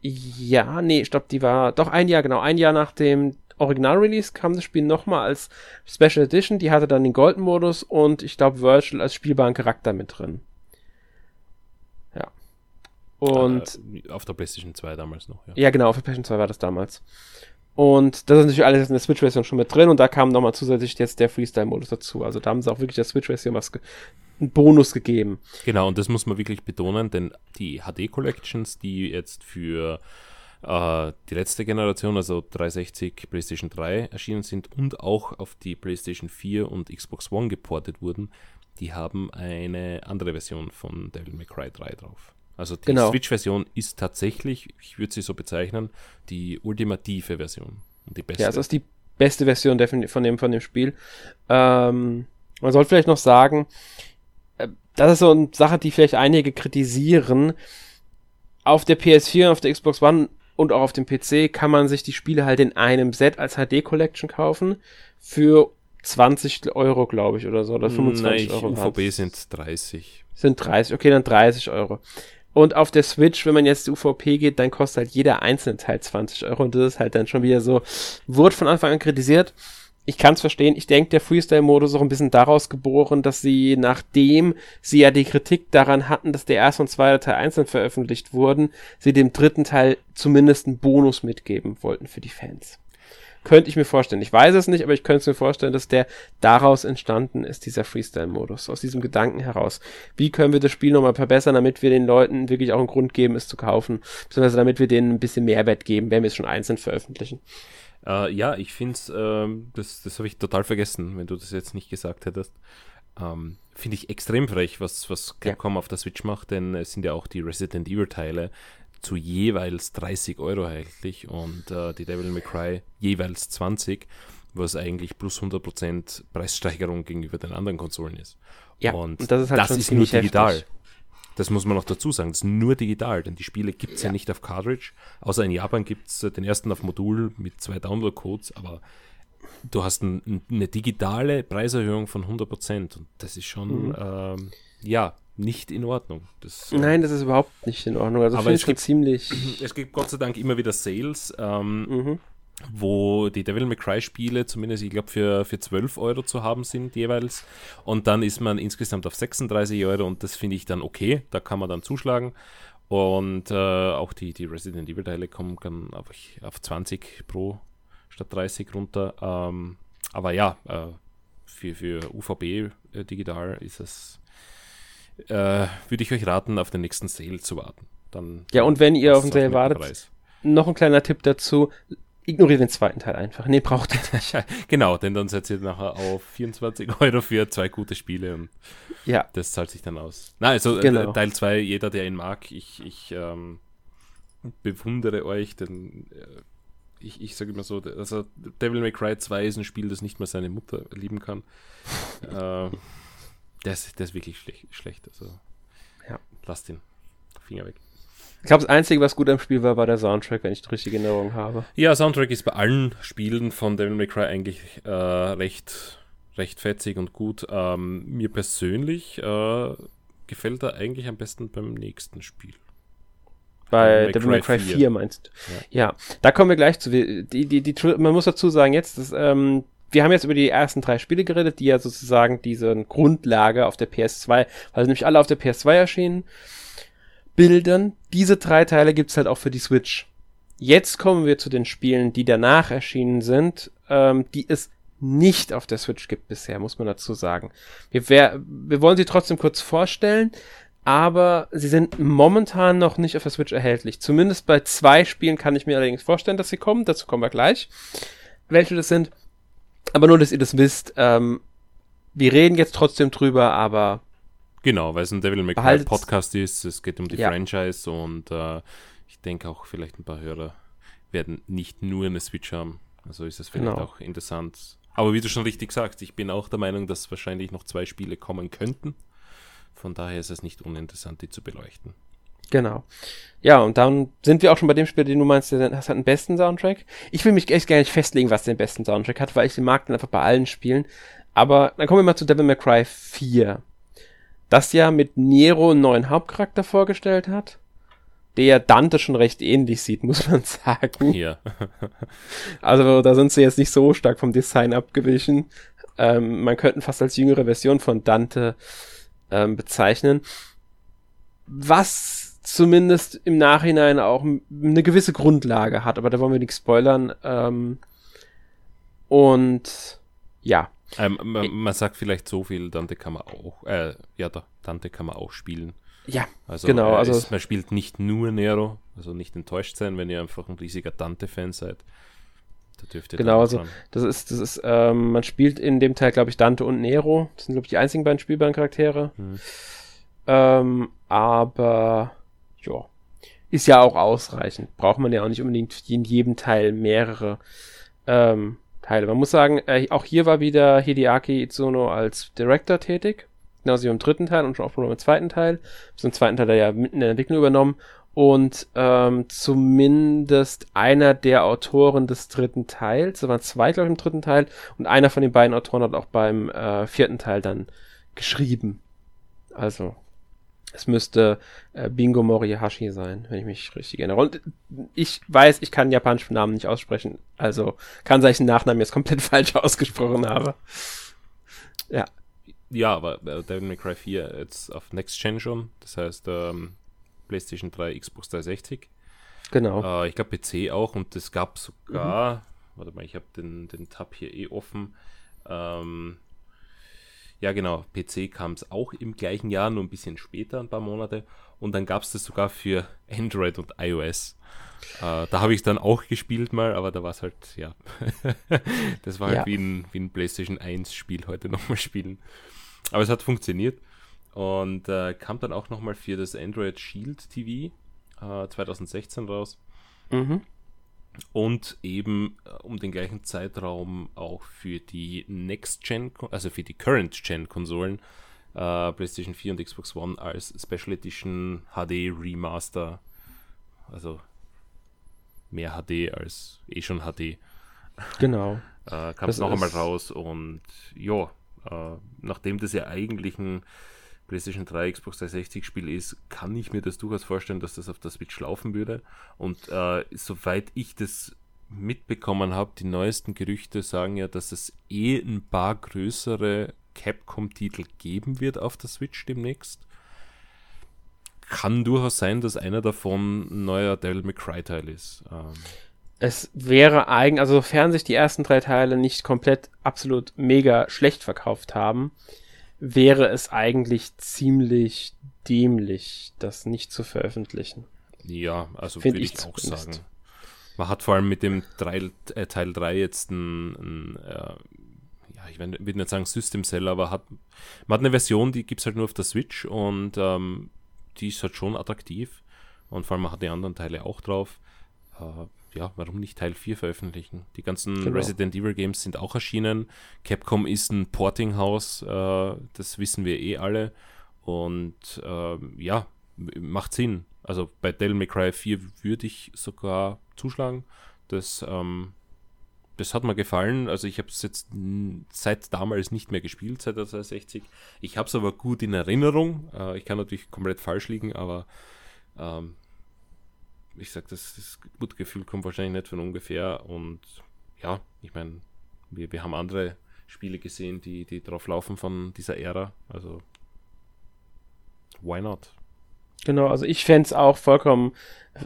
Jahr, nee, ich glaube, die war doch ein Jahr, genau, ein Jahr nach dem Original-Release kam das Spiel nochmal als Special Edition. Die hatte dann den Golden-Modus und ich glaube Virtual als spielbaren Charakter mit drin. Ja. Und äh, auf der PlayStation 2 damals noch, ja. ja, genau, für PlayStation 2 war das damals. Und das ist natürlich alles in der Switch-Version schon mit drin und da kam nochmal zusätzlich jetzt der Freestyle-Modus dazu. Also da haben sie auch wirklich der Switch-Version was einen Bonus gegeben. Genau, und das muss man wirklich betonen, denn die HD-Collections, die jetzt für äh, die letzte Generation, also 360, PlayStation 3 erschienen sind und auch auf die PlayStation 4 und Xbox One geportet wurden, die haben eine andere Version von Devil May Cry 3 drauf. Also die Genau. Switch-Version ist tatsächlich, ich würde sie so bezeichnen, die ultimative Version und die beste. Ja, also das ist die beste Version von dem, von dem Spiel. Ähm, man sollte vielleicht noch sagen, äh, das ist so eine Sache, die vielleicht einige kritisieren. Auf der PS4, auf der Xbox One und auch auf dem PC kann man sich die Spiele halt in einem Set als HD Collection kaufen für 20 Euro, glaube ich, oder so, oder 25 Nein, Euro. UVP sind 30. Sind 30, okay, dann 30 Euro. Und auf der Switch, wenn man jetzt die UVP geht, dann kostet halt jeder einzelne Teil 20 Euro und das ist halt dann schon wieder so, wurde von Anfang an kritisiert. Ich kann es verstehen. Ich denke, der Freestyle-Modus ist auch ein bisschen daraus geboren, dass sie, nachdem sie ja die Kritik daran hatten, dass der erste und zweite Teil einzeln veröffentlicht wurden, sie dem dritten Teil zumindest einen Bonus mitgeben wollten für die Fans. Könnte ich mir vorstellen. Ich weiß es nicht, aber ich könnte es mir vorstellen, dass der daraus entstanden ist, dieser Freestyle-Modus. Aus diesem Gedanken heraus. Wie können wir das Spiel nochmal verbessern, damit wir den Leuten wirklich auch einen Grund geben, es zu kaufen? Beziehungsweise damit wir denen ein bisschen Mehrwert geben, wenn wir es schon einzeln veröffentlichen. Äh, ja, ich finde es, ähm, das, das habe ich total vergessen, wenn du das jetzt nicht gesagt hättest. Ähm, finde ich extrem frech, was, was Capcom auf der Switch macht, denn es sind ja auch die Resident Evil Teile zu jeweils 30 Euro erhältlich und äh, die Devil May Cry jeweils 20, was eigentlich plus 100% Preissteigerung gegenüber den anderen Konsolen ist. Ja, und, und das ist halt schon nur ziemlich digital. heftig. Das muss man noch dazu sagen. Das ist nur digital, denn die Spiele gibt es ja. Ja. nicht auf Cartridge. Außer in Japan gibt es den ersten auf Modul mit zwei Download-Codes, aber du hast ein, eine digitale Preiserhöhung von 100% und das ist schon, Mhm. ähm, ja, nicht in Ordnung. Das, äh, Nein, das ist überhaupt nicht in Ordnung. Also Aber es gibt- ziemlich. Es gibt Gott sei Dank immer wieder Sales, ähm, Mhm. wo die Devil May Cry Spiele zumindest, ich glaube, für, für 12 Euro zu haben sind jeweils. Und dann ist man insgesamt auf 36 Euro und das finde ich dann okay. Da kann man dann zuschlagen. Und äh, auch die, die Resident Evil Teile kommen dann auf, auf 20 pro statt 30 runter. Ähm, aber ja, äh, für, für UVB äh, digital ist es, äh, würde ich euch raten, auf den nächsten Sale zu warten. Dann Ja, und wenn ihr auf den Sale wartet, noch ein kleiner Tipp dazu. Ignoriert den zweiten Teil einfach. Nee, braucht ihr nicht. Genau, denn dann seid ihr nachher auf 24 Euro für zwei gute Spiele und Ja, das zahlt sich dann aus. Na, also äh, Genau. Teil 2, jeder, der ihn mag, ich, ich ähm, bewundere euch, denn äh, ich, ich sage immer so, also Devil May Cry 2 ist ein Spiel, das nicht mal seine Mutter lieben kann. äh, das, das ist wirklich schlecht, schlecht. Also Ja. lasst ihn. Finger weg. ich glaube, das Einzige, was gut am Spiel war, war der Soundtrack, wenn ich die richtige Erinnerung habe. Ja, Soundtrack ist bei allen Spielen von Devil May Cry eigentlich äh, recht, recht fetzig und gut. Ähm, mir persönlich äh, gefällt er eigentlich am besten beim nächsten Spiel. Bei Devil May Cry Cry 4. 4 meinst du? Ja. da kommen wir gleich zu. Die, die, die, man muss dazu sagen, jetzt, das, ähm, wir haben jetzt über die ersten drei Spiele geredet, die ja sozusagen diese Grundlage auf der PS2, weil sie nämlich alle auf der PS2 erschienen, bilden. Diese drei Teile gibt's halt auch für die Switch. Jetzt kommen wir zu den Spielen, die danach erschienen sind, ähm, die es nicht auf der Switch gibt bisher, muss man dazu sagen. Wir, wer, wir wollen sie trotzdem kurz vorstellen, aber sie sind momentan noch nicht auf der Switch erhältlich. Zumindest bei zwei Spielen kann ich mir allerdings vorstellen, dass sie kommen. Dazu kommen wir gleich, welche das sind. Aber nur, dass ihr das wisst. Ähm, wir reden jetzt trotzdem drüber, aber Genau, weil es ein Devil May Cry Podcast ist, es geht um die ja. Franchise und äh, ich denke auch vielleicht ein paar Hörer werden nicht nur eine Switch haben. Also ist es vielleicht genau. auch interessant. Aber wie du schon richtig sagst, ich bin auch der Meinung, dass wahrscheinlich noch zwei Spiele kommen könnten. Von daher ist es nicht uninteressant, die zu beleuchten. Genau. Ja, und dann sind wir auch schon bei dem Spiel, den du meinst, der hat einen besten Soundtrack. Ich will mich echt gar nicht festlegen, was den besten Soundtrack hat, weil ich den mag den einfach bei allen Spielen. Aber dann kommen wir mal zu Devil May Cry 4 das ja mit Nero einen neuen Hauptcharakter vorgestellt hat, der Dante schon recht ähnlich sieht, muss man sagen. Ja. also da sind sie jetzt nicht so stark vom Design abgewichen. Ähm, man könnte fast als jüngere Version von Dante ähm, bezeichnen. Was zumindest im Nachhinein auch eine gewisse Grundlage hat, aber da wollen wir nichts spoilern. Ähm, und ja, ähm, man, man, sagt vielleicht so viel, Dante kann man auch, äh, ja, Dante kann man auch spielen. Ja, also, genau. Also ist, man spielt nicht nur Nero, also nicht enttäuscht sein, wenn ihr einfach ein riesiger Dante-Fan seid. Da dürft ihr genau, also das ist, das ist, ähm, man spielt in dem Teil, glaube ich, Dante und Nero. Das sind, glaube ich, die einzigen beiden spielbaren Charaktere. Hm. Ähm, aber ja, ist ja auch ausreichend. Braucht man ja auch nicht unbedingt in jedem Teil mehrere ähm, Teile. Man muss sagen, äh, auch hier war wieder Hideaki Itsuno als Director tätig. Genauso wie im dritten Teil und schon auch im zweiten Teil. Im zweiten Teil hat er ja mitten in der Entwicklung übernommen. Und ähm, zumindest einer der Autoren des dritten Teils, da waren zwei, glaube ich, im dritten Teil, und einer von den beiden Autoren hat auch beim äh, vierten Teil dann geschrieben. Also, es müsste äh, Bingo Morihashi sein, wenn ich mich richtig erinnere. Und ich weiß, ich kann japanischen Namen nicht aussprechen. Also kann sein, dass ich den Nachnamen jetzt komplett falsch ausgesprochen habe. Ja. Ja, aber äh, Devil May Cry 4 jetzt auf Next Gen schon. Das heißt ähm, PlayStation 3, Xbox 360. Genau. Äh, ich glaube PC auch und es gab sogar, mhm. warte mal, ich habe den, den Tab hier eh offen. Ähm, ja, genau. PC kam es auch im gleichen Jahr, nur ein bisschen später, ein paar Monate. Und dann gab es das sogar für Android und iOS. Äh, da habe ich dann auch gespielt mal, aber da war es halt, ja. das war halt ja. wie, ein, wie ein PlayStation 1 Spiel heute nochmal spielen. Aber es hat funktioniert. Und äh, kam dann auch nochmal für das Android Shield TV äh, 2016 raus. Mhm und eben äh, um den gleichen Zeitraum auch für die Next Gen, also für die Current Gen Konsolen, äh, PlayStation 4 und Xbox One als Special Edition HD Remaster, also mehr HD als eh schon HD. Genau. äh, kam es noch einmal raus und ja, äh, nachdem das ja eigentlich ein PlayStation 3, Xbox 360 Spiel ist, kann ich mir das durchaus vorstellen, dass das auf der Switch laufen würde. Und äh, soweit ich das mitbekommen habe, die neuesten Gerüchte sagen ja, dass es eh ein paar größere Capcom-Titel geben wird auf der Switch demnächst. Kann durchaus sein, dass einer davon ein neuer Devil May Cry Teil ist. Ähm, es wäre eigentlich, also sofern sich die ersten drei Teile nicht komplett absolut mega schlecht verkauft haben, wäre es eigentlich ziemlich dämlich, das nicht zu veröffentlichen. Ja, also würde ich, ich auch sagen. Man hat vor allem mit dem drei, äh, Teil 3 jetzt ein, ein äh, ja, ich würde nicht sagen System Seller, aber hat, man hat eine Version, die gibt es halt nur auf der Switch und ähm, die ist halt schon attraktiv. Und vor allem man hat die anderen Teile auch drauf. Äh, ja, warum nicht Teil 4 veröffentlichen? Die ganzen genau. Resident Evil Games sind auch erschienen. Capcom ist ein Porting-Haus, äh, das wissen wir eh alle. Und äh, ja, macht Sinn. Also bei Devil May Cry 4 würde ich sogar zuschlagen. Das, ähm, das hat mir gefallen. Also ich habe es jetzt seit damals nicht mehr gespielt, seit der 360. Ich habe es aber gut in Erinnerung. Äh, ich kann natürlich komplett falsch liegen, aber ähm, ich sag, das, das gute Gefühl kommt wahrscheinlich nicht von ungefähr. Und ja, ich meine, wir, wir haben andere Spiele gesehen, die, die drauf laufen von dieser Ära. Also, why not? Genau, also ich fände es auch vollkommen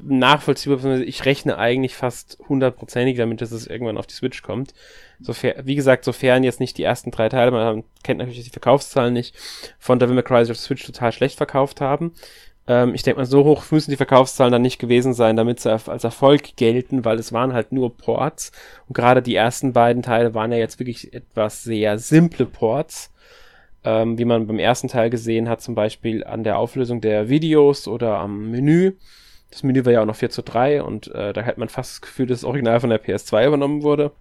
nachvollziehbar. Ich rechne eigentlich fast hundertprozentig damit, dass es irgendwann auf die Switch kommt. Sofern, wie gesagt, sofern jetzt nicht die ersten drei Teile, man kennt natürlich die Verkaufszahlen nicht, von Devil May Cry auf Switch total schlecht verkauft haben. Ähm, ich denke mal, so hoch müssen die Verkaufszahlen dann nicht gewesen sein, damit sie als Erfolg gelten, weil es waren halt nur Ports. Und gerade die ersten beiden Teile waren ja jetzt wirklich etwas sehr simple Ports. Ähm, wie man beim ersten Teil gesehen hat, zum Beispiel an der Auflösung der Videos oder am Menü. Das Menü war ja auch noch 4 zu 3 und äh, da hat man fast das Gefühl, dass das Original von der PS2 übernommen wurde.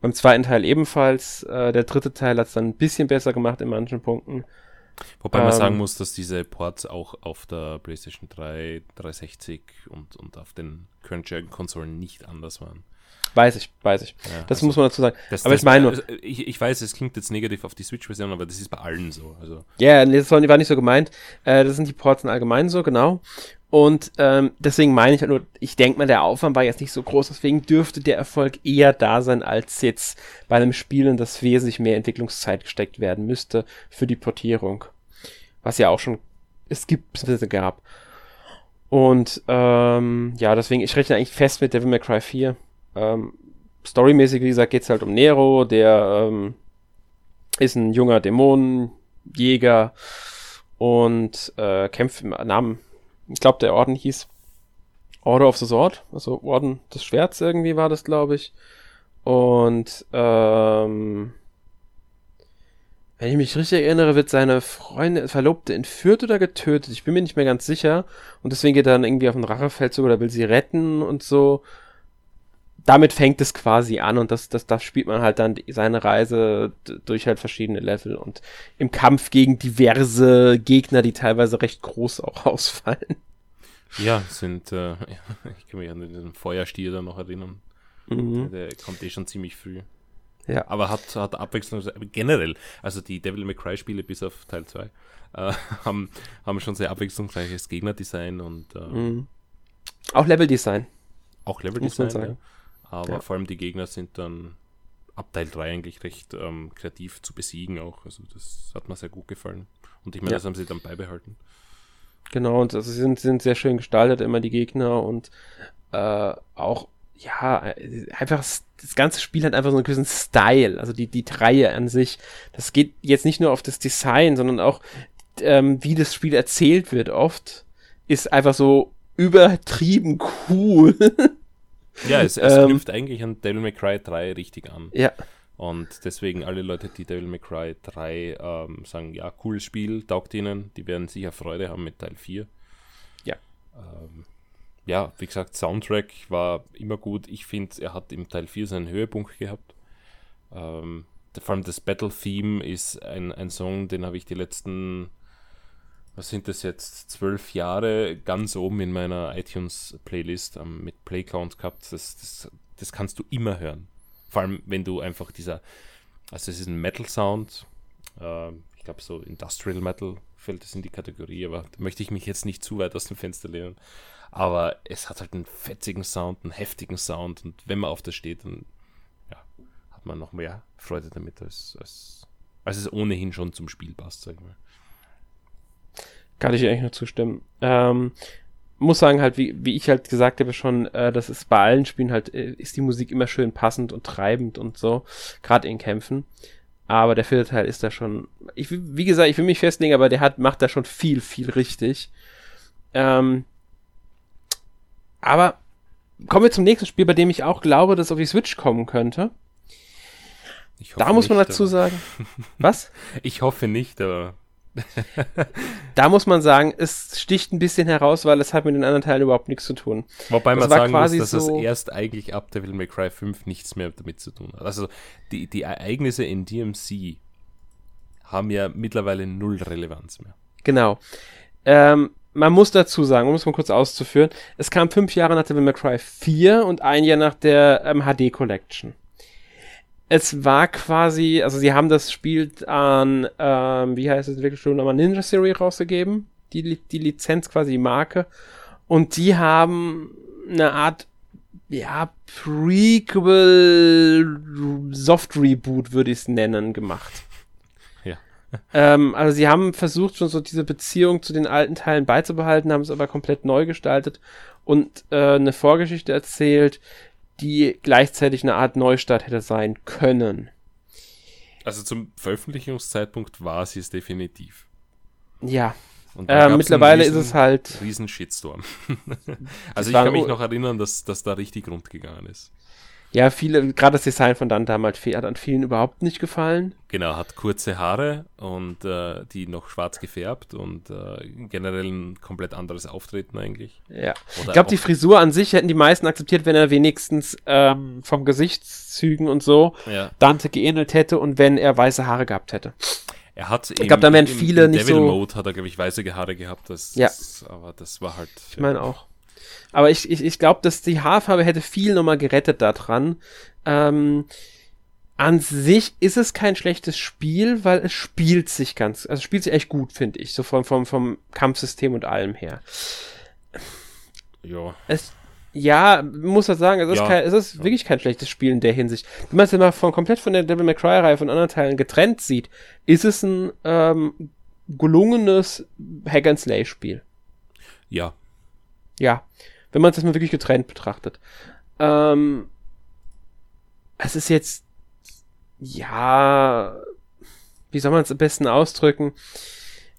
Beim zweiten Teil ebenfalls. Äh, der dritte Teil hat es dann ein bisschen besser gemacht in manchen Punkten. Wobei man ähm, sagen muss, dass diese Ports auch auf der PlayStation 3, 360 und, und auf den Current-Gen-Konsolen nicht anders waren. Weiß ich, weiß ich. Ja, das also muss man dazu sagen. Das, aber das, ich meine nur. Also, ich, ich weiß, es klingt jetzt negativ auf die Switch-Version, aber das ist bei allen so. Also. Ja, nee, das war nicht so gemeint. Äh, das sind die Ports in allgemein so, genau. Und ähm, deswegen meine ich halt nur, ich denke mal, der Aufwand war jetzt nicht so groß, deswegen dürfte der Erfolg eher da sein, als jetzt bei einem Spiel, in das wesentlich mehr Entwicklungszeit gesteckt werden müsste für die Portierung. Was ja auch schon es gibt, beziehungsweise gab. Und ähm, ja, deswegen, ich rechne eigentlich fest mit Devil May Cry 4. Ähm, storymäßig, wie gesagt, geht's halt um Nero, der ähm, ist ein junger Dämonenjäger und äh, kämpft im Namen ich glaube, der Orden hieß Order of the Sword, also Orden des Schwerts irgendwie war das, glaube ich. Und ähm, wenn ich mich richtig erinnere, wird seine Freundin, Verlobte entführt oder getötet. Ich bin mir nicht mehr ganz sicher. Und deswegen geht er dann irgendwie auf den Rachefeldzug oder will sie retten und so. Damit fängt es quasi an und das, das, das spielt man halt dann seine Reise durch halt verschiedene Level und im Kampf gegen diverse Gegner, die teilweise recht groß auch ausfallen. Ja, sind, äh, ich kann mich an den Feuerstier da noch erinnern. Mhm. Der, der kommt eh schon ziemlich früh. Ja. Aber hat, hat Abwechslung, generell, also die Devil May Cry Spiele bis auf Teil 2 äh, haben, haben schon sehr abwechslungsreiches Gegnerdesign und äh, mhm. auch Leveldesign. Auch Leveldesign, ja. Aber ja. vor allem die Gegner sind dann ab Teil 3 eigentlich recht ähm, kreativ zu besiegen auch. Also das hat mir sehr gut gefallen. Und ich meine, ja. das haben sie dann beibehalten. Genau, und also sie sind, sind sehr schön gestaltet, immer die Gegner und äh, auch, ja, einfach das ganze Spiel hat einfach so einen gewissen Style, also die, die Reihe an sich. Das geht jetzt nicht nur auf das Design, sondern auch, ähm, wie das Spiel erzählt wird oft, ist einfach so übertrieben cool. ja, es, es ähm, knüpft eigentlich an Devil May Cry 3 richtig an. Ja. Und deswegen alle Leute, die Devil May Cry 3 ähm, sagen, ja, cooles Spiel, taugt ihnen, die werden sicher Freude haben mit Teil 4. Ja. Ähm, ja, wie gesagt, Soundtrack war immer gut. Ich finde, er hat im Teil 4 seinen Höhepunkt gehabt. Ähm, vor allem das Battle-Theme ist ein, ein Song, den habe ich die letzten, was sind das jetzt, zwölf Jahre ganz oben in meiner iTunes-Playlist ähm, mit Playcount gehabt. Das, das, das kannst du immer hören. Vor allem, wenn du einfach dieser, also es ist ein Metal-Sound, äh, ich glaube so Industrial Metal fällt es in die Kategorie, aber da möchte ich mich jetzt nicht zu weit aus dem Fenster lehnen. Aber es hat halt einen fetzigen Sound, einen heftigen Sound und wenn man auf das steht, dann ja, hat man noch mehr Freude damit, als, als, als es ohnehin schon zum Spiel passt, sag ich mal. Kann ich eigentlich nur zustimmen. Ähm, muss sagen, halt, wie, wie ich halt gesagt habe schon, äh, das ist bei allen Spielen halt, äh, ist die Musik immer schön passend und treibend und so, gerade in Kämpfen. Aber der vierte Teil ist da schon, ich, wie gesagt, ich will mich festlegen, aber der hat, macht da schon viel, viel richtig. Ähm, aber kommen wir zum nächsten Spiel, bei dem ich auch glaube, dass auf die Switch kommen könnte. da muss man nicht, dazu sagen. Was? Ich hoffe nicht, aber da muss man sagen, es sticht ein bisschen heraus, weil es hat mit den anderen Teilen überhaupt nichts zu tun. Wobei man sagen muss, dass so es erst eigentlich ab Devil May Cry 5 nichts mehr damit zu tun hat. Also die, die Ereignisse in DMC haben ja mittlerweile null Relevanz mehr. Genau. Ähm, man muss dazu sagen, um es mal kurz auszuführen, es kam fünf Jahre nach Devil May Cry 4 und ein Jahr nach der ähm, HD Collection es war quasi, also sie haben das Spiel an, ähm, wie heißt es, wirklich schon nochmal Ninja Theory rausgegeben, die, die Lizenz quasi, die Marke. Und die haben eine Art, ja, Prequel Soft Reboot, würde ich es nennen, gemacht. Ja. ähm, also sie haben versucht, schon so diese Beziehung zu den alten Teilen beizubehalten, haben es aber komplett neu gestaltet und äh, eine Vorgeschichte erzählt, die gleichzeitig eine Art Neustart hätte sein können. Also zum Veröffentlichungszeitpunkt war sie es definitiv. Ja. Äh, mittlerweile riesen, ist es halt. Riesen Shitstorm. also ich kann mich noch erinnern, dass das da richtig rund gegangen ist. Ja, viele, gerade das Design von Dante hat an vielen überhaupt nicht gefallen. Genau, hat kurze Haare und äh, die noch schwarz gefärbt und äh, generell ein komplett anderes Auftreten eigentlich. Ja. Oder ich glaube, die Frisur an sich hätten die meisten akzeptiert, wenn er wenigstens ähm, vom Gesichtszügen und so ja. Dante geähnelt hätte und wenn er weiße Haare gehabt hätte. Er hat ich glaube, da wären viele im nicht Devil so. Mode hat er glaube ich weiße Haare gehabt. Das, ja. Das, aber das war halt. Ich meine auch. Aber ich, ich, ich glaube, dass die Haarfarbe hätte viel nochmal gerettet daran. Ähm, an sich ist es kein schlechtes Spiel, weil es spielt sich ganz, also spielt sich echt gut, finde ich, so vom, vom, vom Kampfsystem und allem her. Ja. Es, ja, muss man sagen, es ist, ja. kein, es ist ja. wirklich kein schlechtes Spiel in der Hinsicht. Wenn man es mal von, komplett von der Devil May Cry-Reihe von anderen Teilen getrennt sieht, ist es ein ähm, gelungenes Hack-and-Slay-Spiel. Ja. Ja wenn man es mal wirklich getrennt betrachtet. Ähm, es ist jetzt, ja, wie soll man es am besten ausdrücken?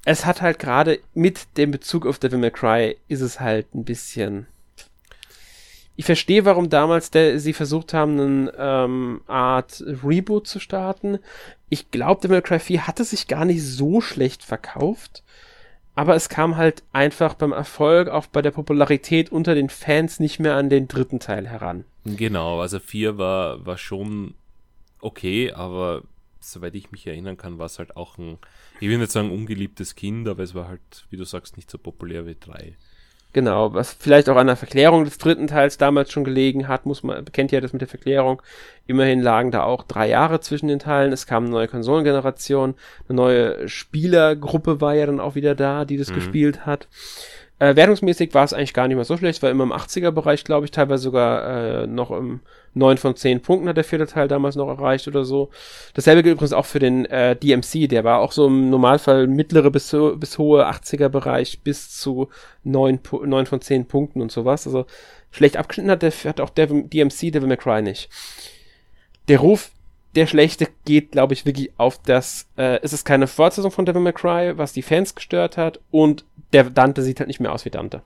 Es hat halt gerade mit dem Bezug auf Devil May Cry ist es halt ein bisschen. Ich verstehe, warum damals der, sie versucht haben, eine ähm, Art Reboot zu starten. Ich glaube, Devil May Cry 4 hatte sich gar nicht so schlecht verkauft aber es kam halt einfach beim Erfolg, auch bei der Popularität unter den Fans nicht mehr an den dritten Teil heran. Genau, also 4 war, war schon okay, aber soweit ich mich erinnern kann, war es halt auch ein, ich will nicht sagen ungeliebtes Kind, aber es war halt, wie du sagst, nicht so populär wie 3. Genau, was vielleicht auch an der Verklärung des dritten Teils damals schon gelegen hat, muss man, kennt ja das mit der Verklärung. Immerhin lagen da auch drei Jahre zwischen den Teilen. Es kam eine neue Konsolengeneration, eine neue Spielergruppe war ja dann auch wieder da, die das mhm. gespielt hat. Äh, wertungsmäßig war es eigentlich gar nicht mehr so schlecht, war immer im 80er-Bereich, glaube ich, teilweise sogar äh, noch im 9 von 10 Punkten hat der vierte Teil damals noch erreicht oder so. Dasselbe gilt übrigens auch für den äh, DMC, der war auch so im Normalfall mittlere bis, bis hohe 80er-Bereich bis zu 9, 9 von 10 Punkten und sowas. Also schlecht abgeschnitten hat, der hat auch der DMC Devil May Cry nicht. Der Ruf der schlechte geht, glaube ich, wirklich auf das, äh, es ist keine Fortsetzung von Devil May Cry, was die Fans gestört hat und der Dante sieht halt nicht mehr aus wie Dante.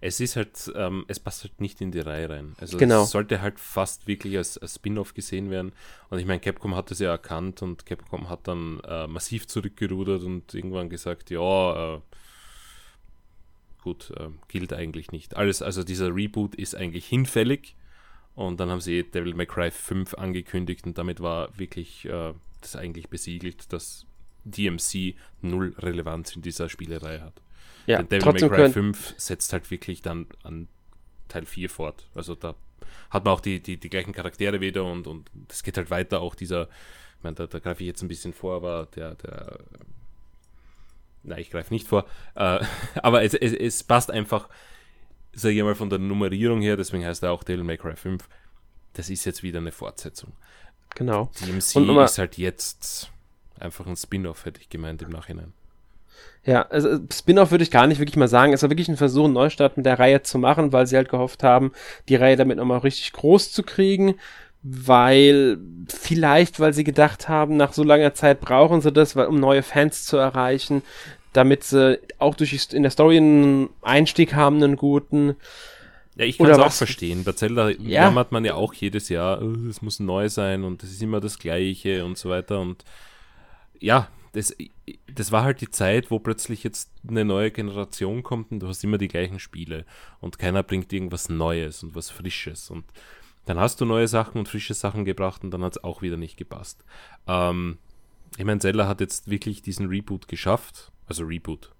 Es ist halt, ähm, es passt halt nicht in die Reihe rein. Also genau. es sollte halt fast wirklich als, als Spin-off gesehen werden. Und ich meine, Capcom hat das ja erkannt und Capcom hat dann äh, massiv zurückgerudert und irgendwann gesagt, ja, äh, gut, äh, gilt eigentlich nicht. Alles, also dieser Reboot ist eigentlich hinfällig und dann haben sie Devil May Cry 5 angekündigt und damit war wirklich äh, das eigentlich besiegelt, dass DMC null Relevanz in dieser Spielerei hat. Ja, Denn Devil May Cry 5 setzt halt wirklich dann an Teil 4 fort. Also da hat man auch die, die, die gleichen Charaktere wieder und, und das geht halt weiter. Auch dieser, ich meine, da, da greife ich jetzt ein bisschen vor, aber der, der Nein, ich greife nicht vor. Äh, aber es, es, es passt einfach sage ich mal, von der Nummerierung her, deswegen heißt er auch Devil May Cry 5, das ist jetzt wieder eine Fortsetzung. Genau. DMC und ist halt jetzt einfach ein Spin-off, hätte ich gemeint im Nachhinein. Ja, also Spin-off würde ich gar nicht wirklich mal sagen. Es war wirklich ein Versuch, einen Neustart mit der Reihe zu machen, weil sie halt gehofft haben, die Reihe damit nochmal richtig groß zu kriegen, weil vielleicht, weil sie gedacht haben, nach so langer Zeit brauchen sie das, weil, um neue Fans zu erreichen damit sie auch durch in der Story einen Einstieg haben, einen guten. Ja, ich kann es auch verstehen. Bei Zelda ja. jammert man ja auch jedes Jahr, oh, es muss neu sein und es ist immer das Gleiche und so weiter. Und ja, das, das war halt die Zeit, wo plötzlich jetzt eine neue Generation kommt und du hast immer die gleichen Spiele und keiner bringt irgendwas Neues und was Frisches. Und dann hast du neue Sachen und frische Sachen gebracht und dann hat es auch wieder nicht gepasst. Ähm, ich meine, Zelda hat jetzt wirklich diesen Reboot geschafft also Reboot.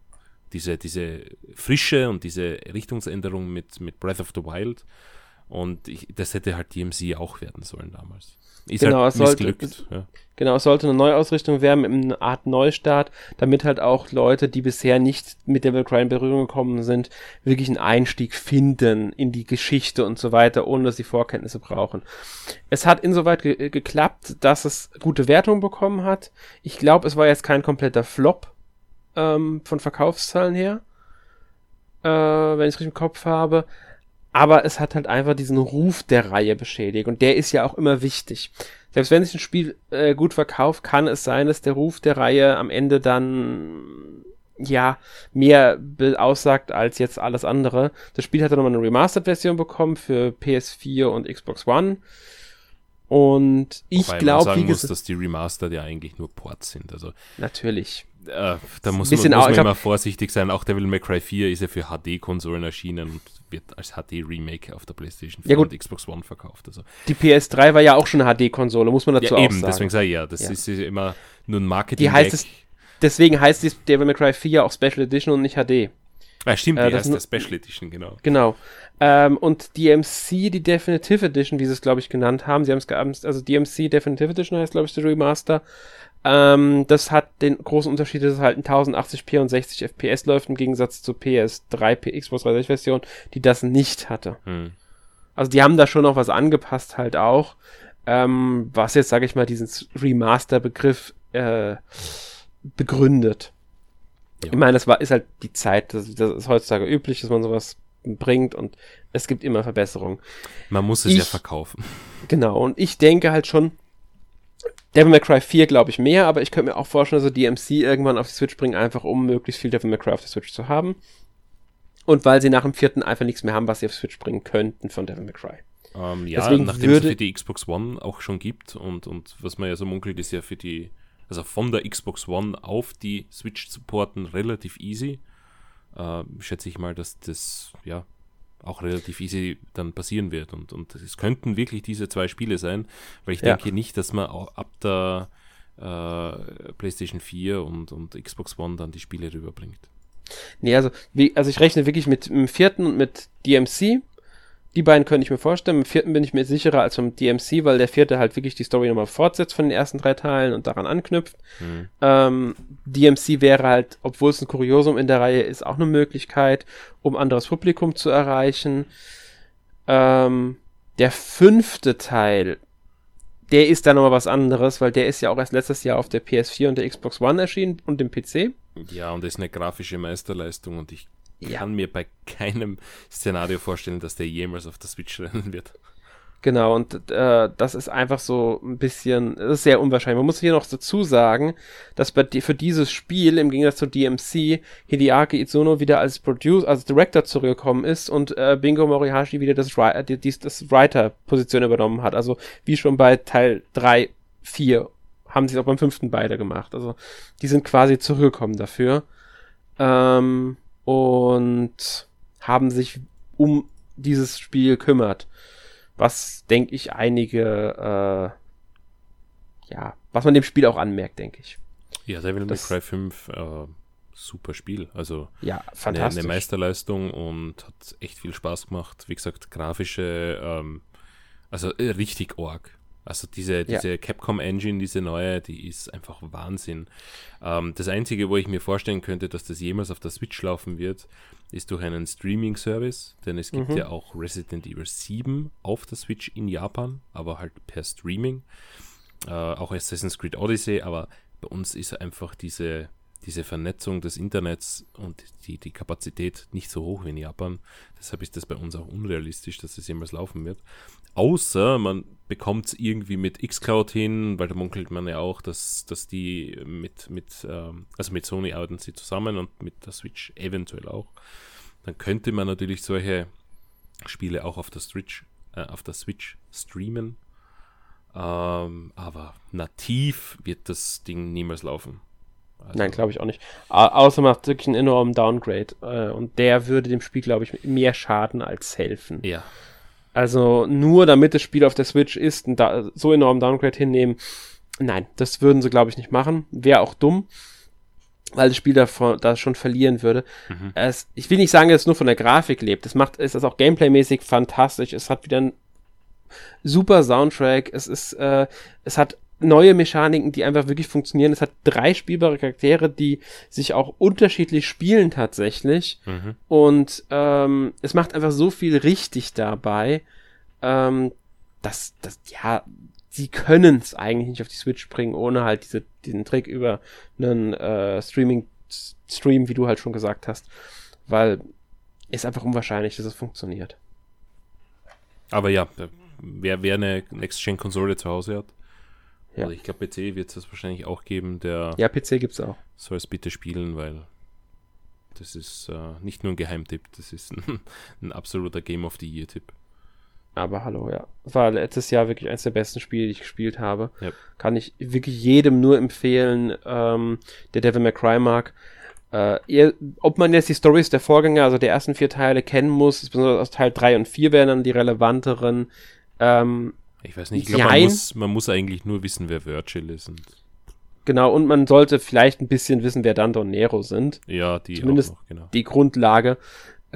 Diese, diese Frische und diese Richtungsänderung mit, mit Breath of the Wild. Und ich, das hätte halt DMC auch werden sollen damals. Ist genau, halt es sollte, es, ja. genau, es sollte eine Neuausrichtung werden mit einer Art Neustart, damit halt auch Leute, die bisher nicht mit Devil Cry in Berührung gekommen sind, wirklich einen Einstieg finden in die Geschichte und so weiter, ohne dass sie Vorkenntnisse brauchen. Es hat insoweit ge geklappt, dass es gute Wertungen bekommen hat. Ich glaube, es war jetzt kein kompletter Flop ähm, von Verkaufszahlen her, äh, wenn ich es richtig im Kopf habe aber es hat halt einfach diesen Ruf der Reihe beschädigt und der ist ja auch immer wichtig. Selbst wenn sich ein Spiel äh, gut verkauft, kann es sein, dass der Ruf der Reihe am Ende dann ja mehr aussagt als jetzt alles andere. Das Spiel hat dann nochmal eine Remastered-Version bekommen für PS4 und Xbox One. Und ich glaube, wie gesagt, dass die Remastered ja eigentlich nur Ports sind. Also natürlich äh, da muss, man, muss man immer vorsichtig sein. Auch Devil May Cry 4 ist ja für HD-Konsolen erschienen und wird als HD-Remake auf der PlayStation 4 ja, und Xbox One verkauft. Also. Die PS3 war ja auch schon eine HD-Konsole, muss man dazu ja, auch eben, sagen. deswegen sage ich ja, das ja. ist immer nur ein Marketing. Die heißt es, deswegen heißt die Devil May Cry 4 auch Special Edition und nicht HD. Ja, stimmt, äh, die heißt der Special Edition, genau. Genau. Ähm, und DMC, die Definitive Edition, wie sie es, glaube ich, genannt haben, sie haben es, also DMC Definitive Edition heißt, glaube ich, der Remaster, ähm, das hat den großen Unterschied, dass es halt in 1080p und 60 FPS läuft, im Gegensatz zur PS3, Xbox 360 Version, die das nicht hatte. Hm. Also die haben da schon noch was angepasst halt auch, ähm, was jetzt, sage ich mal, diesen Remaster-Begriff äh, begründet. Ja. Ich meine, das war, ist halt die Zeit, das, das, ist heutzutage üblich, dass man sowas bringt und es gibt immer Verbesserungen. Man muss es ich, ja verkaufen. Genau, und ich denke halt schon, Devil May Cry 4 glaube ich mehr, aber ich könnte mir auch vorstellen, dass sie DMC irgendwann auf die Switch bringen, einfach um möglichst viel Devil May Cry auf der Switch zu haben. Und weil sie nach dem vierten einfach nichts mehr haben, was sie auf die Switch bringen könnten von Devil May Cry. Ähm, ja, Deswegen nachdem würde, es für die Xbox One auch schon gibt und, und was man ja so munkelt, ist ja für die, also von der Xbox One auf die Switch zu porten relativ easy. Äh, schätze ich mal, dass das, ja, auch relativ easy dann passieren wird. Und, und es könnten wirklich diese zwei Spiele sein, weil ich ja. denke nicht, dass man ab der äh, PlayStation 4 und, und Xbox One dann die Spiele rüberbringt. Nee, also, wie, also ich rechne wirklich mit dem vierten und mit DMC die beiden könnte ich mir vorstellen. Im vierten bin ich mir sicherer als vom DMC, weil der vierte halt wirklich die Story nochmal fortsetzt von den ersten drei Teilen und daran anknüpft. Mhm. Ähm, DMC wäre halt, obwohl es ein Kuriosum in der Reihe ist, auch eine Möglichkeit, um anderes Publikum zu erreichen. Ähm, der fünfte Teil, der ist dann nochmal was anderes, weil der ist ja auch erst letztes Jahr auf der PS4 und der Xbox One erschienen und dem PC. Ja, und ist eine grafische Meisterleistung und ich ja. kann mir bei keinem Szenario vorstellen, dass der jemals auf der Switch rennen wird. Genau, und äh, das ist einfach so ein bisschen, das ist sehr unwahrscheinlich. Man muss hier noch dazu sagen, dass bei, für dieses Spiel, im Gegensatz zu DMC, Hideaki Itsuno wieder als Producer, als Director zurückgekommen ist und äh, Bingo Morihashi wieder das, die, die, das Writer-Position übernommen hat. Also wie schon bei Teil 3, 4 haben sie es auch beim fünften beide gemacht. Also die sind quasi zurückgekommen dafür. Ähm, und haben sich um dieses Spiel gekümmert. Was, denke ich, einige, äh, ja, was man dem Spiel auch anmerkt, denke ich. Ja, Devil May Cry 5, äh, super Spiel. Also ja, fantastisch. Eine, eine, Meisterleistung und hat echt viel Spaß gemacht. Wie gesagt, grafische, ähm, also äh, richtig org. Also diese, diese ja. Capcom Engine, diese neue, die ist einfach Wahnsinn. Ähm, das Einzige, wo ich mir vorstellen könnte, dass das jemals auf der Switch laufen wird, ist durch einen Streaming-Service, denn es gibt mhm. ja auch Resident Evil 7 auf der Switch in Japan, aber halt per Streaming. Äh, auch Assassin's Creed Odyssey, aber bei uns ist einfach diese diese Vernetzung des Internets und die, die Kapazität nicht so hoch wie in Japan. Deshalb ist das bei uns auch unrealistisch, dass es jemals laufen wird. Außer man bekommt es irgendwie mit Xcloud hin, weil da munkelt man ja auch, dass, dass die mit, mit, ähm, also mit Sony arbeiten sie zusammen und mit der Switch eventuell auch. Dann könnte man natürlich solche Spiele auch auf der Switch, äh, auf der Switch streamen. Ähm, aber nativ wird das Ding niemals laufen. Also Nein, glaube ich auch nicht. Au außer macht wirklich einen enormen Downgrade. Äh, und der würde dem Spiel, glaube ich, mehr schaden als helfen. Ja. Also nur damit das Spiel auf der Switch ist, und da, so enormen Downgrade hinnehmen. Nein, das würden sie, glaube ich, nicht machen. Wäre auch dumm. weil das Spiel davor, da schon verlieren würde. Mhm. Es, ich will nicht sagen, dass es nur von der Grafik lebt. Es macht, es ist auch gameplaymäßig fantastisch. Es hat wieder einen super Soundtrack. Es ist, äh, es hat neue Mechaniken, die einfach wirklich funktionieren. Es hat drei spielbare Charaktere, die sich auch unterschiedlich spielen tatsächlich. Mhm. Und ähm, es macht einfach so viel richtig dabei, ähm, dass, dass ja, sie können es eigentlich nicht auf die Switch bringen, ohne halt diese, diesen Trick über einen äh, Streaming-Stream, wie du halt schon gesagt hast. Weil ist einfach unwahrscheinlich, dass es funktioniert. Aber ja, wer, wer eine Next-Gen-Konsole zu Hause hat, ja. Also ich glaube, PC wird es wahrscheinlich auch geben, der. Ja, PC gibt es auch. Soll es bitte spielen, weil das ist äh, nicht nur ein Geheimtipp, das ist ein, ein absoluter Game of the Year-Tipp. Aber hallo, ja. War letztes Jahr wirklich eines der besten Spiele, die ich gespielt habe. Ja. Kann ich wirklich jedem nur empfehlen, ähm, der Devil May Cry mag. Äh, ihr, ob man jetzt die Stories der Vorgänger, also der ersten vier Teile, kennen muss, besonders aus Teil 3 und 4 wären dann die relevanteren. Ähm, ich weiß nicht, ich glaube, man muss, man muss eigentlich nur wissen, wer Virgil ist. Und genau, und man sollte vielleicht ein bisschen wissen, wer Dante und Nero sind. Ja, die Zumindest noch, genau. die Grundlage.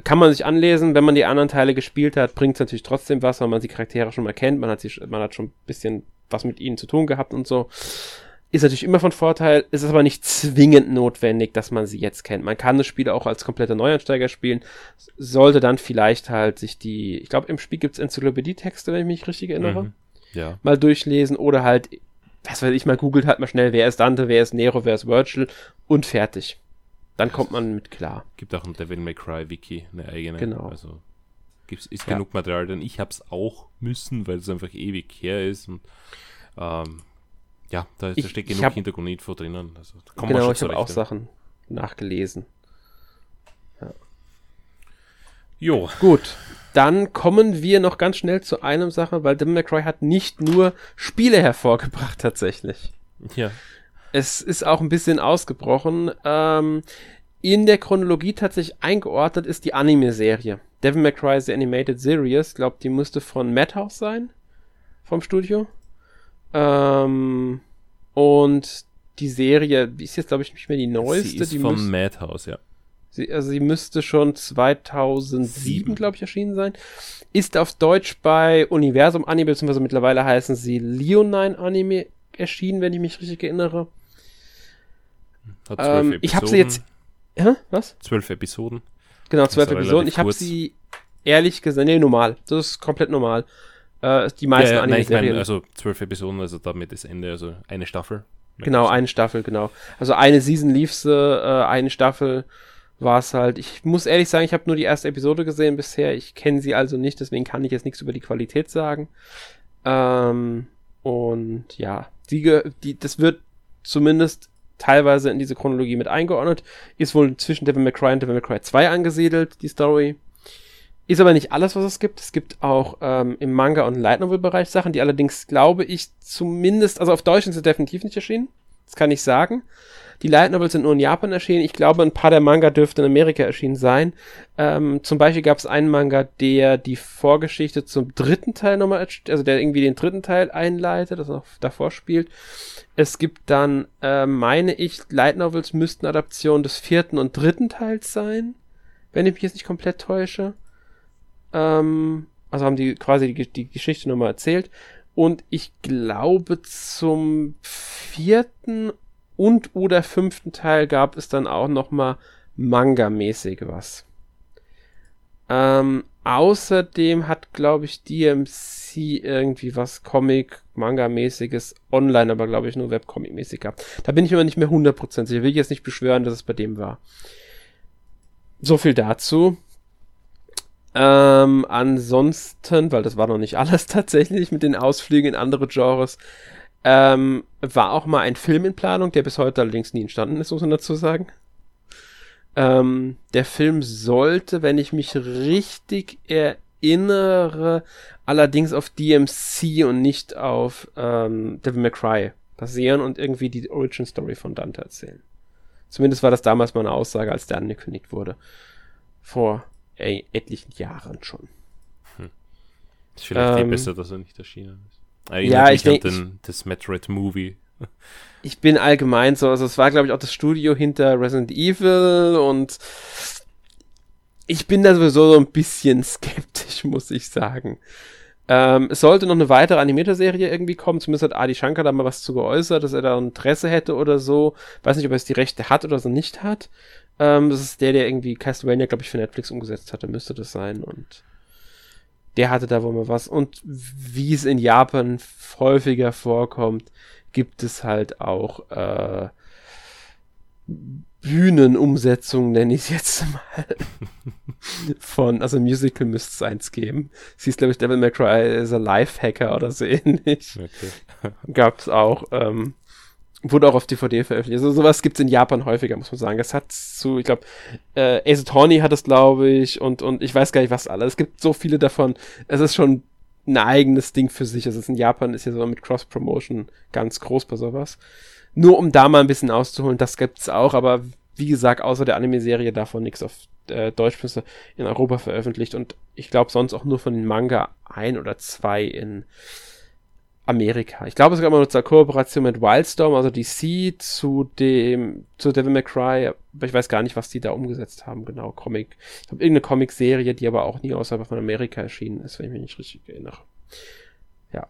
Kann man sich anlesen, wenn man die anderen Teile gespielt hat, bringt es natürlich trotzdem was, weil man die Charaktere schon mal kennt, man hat, sie, man hat schon ein bisschen was mit ihnen zu tun gehabt und so. Ist natürlich immer von Vorteil, ist es aber nicht zwingend notwendig, dass man sie jetzt kennt. Man kann das Spiel auch als kompletter Neuansteiger spielen, sollte dann vielleicht halt sich die, ich glaube, im Spiel gibt es Enzyklopädie-Texte, wenn ich mich richtig erinnere. Mhm. Ja. Mal durchlesen oder halt, was weiß ich, mal googelt halt mal schnell, wer ist Dante, wer ist Nero, wer ist Virgil und fertig. Dann kommt man mit klar. Gibt auch ein Devil May Cry Wiki, eine eigene. Genau. Also gibt's, ist ja. genug Material, denn ich hab's auch müssen, weil es einfach ewig her ist und ähm, ja, da, ich, da steckt genug Hintergrundinfo drinnen. Also, genau, ich habe auch Sachen nachgelesen. Ja. Jo. Gut. Dann kommen wir noch ganz schnell zu einem Sache, weil Devil May Cry hat nicht nur Spiele hervorgebracht tatsächlich. Ja. Es ist auch ein bisschen ausgebrochen. Ähm, in der Chronologie tatsächlich eingeordnet ist die Anime-Serie. Devil May Cry The Animated Series, glaubt, die müsste von Madhouse sein. Vom Studio. Ähm, und die Serie, die ist jetzt, glaube ich, nicht mehr die neueste. Sie ist die vom Madhouse, ja. Sie, also sie müsste schon 2007, glaube ich, erschienen sein. Ist auf Deutsch bei Universum Anime, beziehungsweise mittlerweile heißen sie Leonine Anime erschienen, wenn ich mich richtig erinnere. Hat zwölf ähm, ich habe sie jetzt. Hä? Was? Zwölf Episoden. Genau, zwölf Episoden. Ich habe sie ehrlich gesagt, nee, normal. Das ist komplett normal. Äh, die meisten ja, ja, Anime-Serien. Nein, ich mein, also zwölf Episoden, also damit ist Ende, also eine Staffel. Genau, eine Staffel, genau. Also eine Season lief sie, äh, eine Staffel war es halt. Ich muss ehrlich sagen, ich habe nur die erste Episode gesehen bisher. Ich kenne sie also nicht, deswegen kann ich jetzt nichts über die Qualität sagen. Ähm, und ja, die, die, das wird zumindest teilweise in diese Chronologie mit eingeordnet. Ist wohl zwischen Devil May Cry und Devil May Cry 2 angesiedelt, die Story. Ist aber nicht alles, was es gibt. Es gibt auch ähm, im Manga- und Light Novel-Bereich Sachen, die allerdings, glaube ich, zumindest, also auf Deutsch sind sie definitiv nicht erschienen. Das kann ich sagen. Die Light Novels sind nur in Japan erschienen. Ich glaube, ein paar der Manga dürften in Amerika erschienen sein. Ähm, zum Beispiel gab es einen Manga, der die Vorgeschichte zum dritten Teil nochmal, also der irgendwie den dritten Teil einleitet, das noch davor spielt. Es gibt dann, äh, meine ich, Light Novels müssten Adaptionen des vierten und dritten Teils sein, wenn ich mich jetzt nicht komplett täusche. Ähm, also haben die quasi die, die Geschichte nochmal erzählt. Und ich glaube, zum vierten und oder fünften Teil gab es dann auch noch mal Manga-mäßig was. Ähm, außerdem hat, glaube ich, DMC irgendwie was Comic-Manga-mäßiges online, aber glaube ich nur Webcomic-mäßig gehabt. Da bin ich mir nicht mehr 100% sicher. Will ich jetzt nicht beschwören, dass es bei dem war. So viel dazu. Ähm, ansonsten, weil das war noch nicht alles tatsächlich mit den Ausflügen in andere Genres, ähm, war auch mal ein Film in Planung, der bis heute allerdings nie entstanden ist, muss man dazu sagen. Ähm, der Film sollte, wenn ich mich richtig erinnere, allerdings auf DMC und nicht auf ähm, Devil May Cry basieren und irgendwie die Origin Story von Dante erzählen. Zumindest war das damals mal eine Aussage, als der angekündigt wurde. Vor ey, etlichen Jahren schon. Hm. Ist vielleicht ähm, viel besser, dass er nicht erschienen ist. Erinnert ja, ich denke. Das Metroid-Movie ich bin allgemein so, also es war, glaube ich, auch das Studio hinter Resident Evil und ich bin da sowieso so ein bisschen skeptisch, muss ich sagen. Ähm, es sollte noch eine weitere Animator-Serie irgendwie kommen. Zumindest hat Adi Shankar da mal was zu geäußert, dass er da Interesse hätte oder so. Weiß nicht, ob er es die Rechte hat oder so nicht hat. Ähm, das ist der, der irgendwie Castlevania, glaube ich, für Netflix umgesetzt hatte, müsste das sein. Und der hatte da wohl mal was. Und wie es in Japan häufiger vorkommt, gibt es halt auch äh, Bühnenumsetzung, nenne ich es jetzt mal. von, also Musical müsste es eins geben. Sie ist, glaube ich, Devil May Cry is a Lifehacker oder so ähnlich. Okay. Gab es auch. Ähm, wurde auch auf DVD veröffentlicht. Also sowas gibt es in Japan häufiger, muss man sagen. Es hat zu, ich glaube, äh, Ace Attorney hat es, glaube ich, und, und ich weiß gar nicht, was alles. Es gibt so viele davon. Es ist schon ein eigenes Ding für sich. Also in Japan ist ja so mit Cross-Promotion ganz groß bei sowas. Nur um da mal ein bisschen auszuholen, das gibt's auch, aber wie gesagt, außer der Anime-Serie davon nichts auf äh, Deutsch in Europa veröffentlicht und ich glaube sonst auch nur von den Manga ein oder zwei in Amerika. Ich glaube, es gab nur zur Kooperation mit Wildstorm, also DC, zu dem, zu Devil May Cry, aber ich weiß gar nicht, was die da umgesetzt haben, genau, Comic. Ich glaube, irgendeine Comic-Serie, die aber auch nie außerhalb von Amerika erschienen ist, wenn ich mich nicht richtig erinnere. Ja.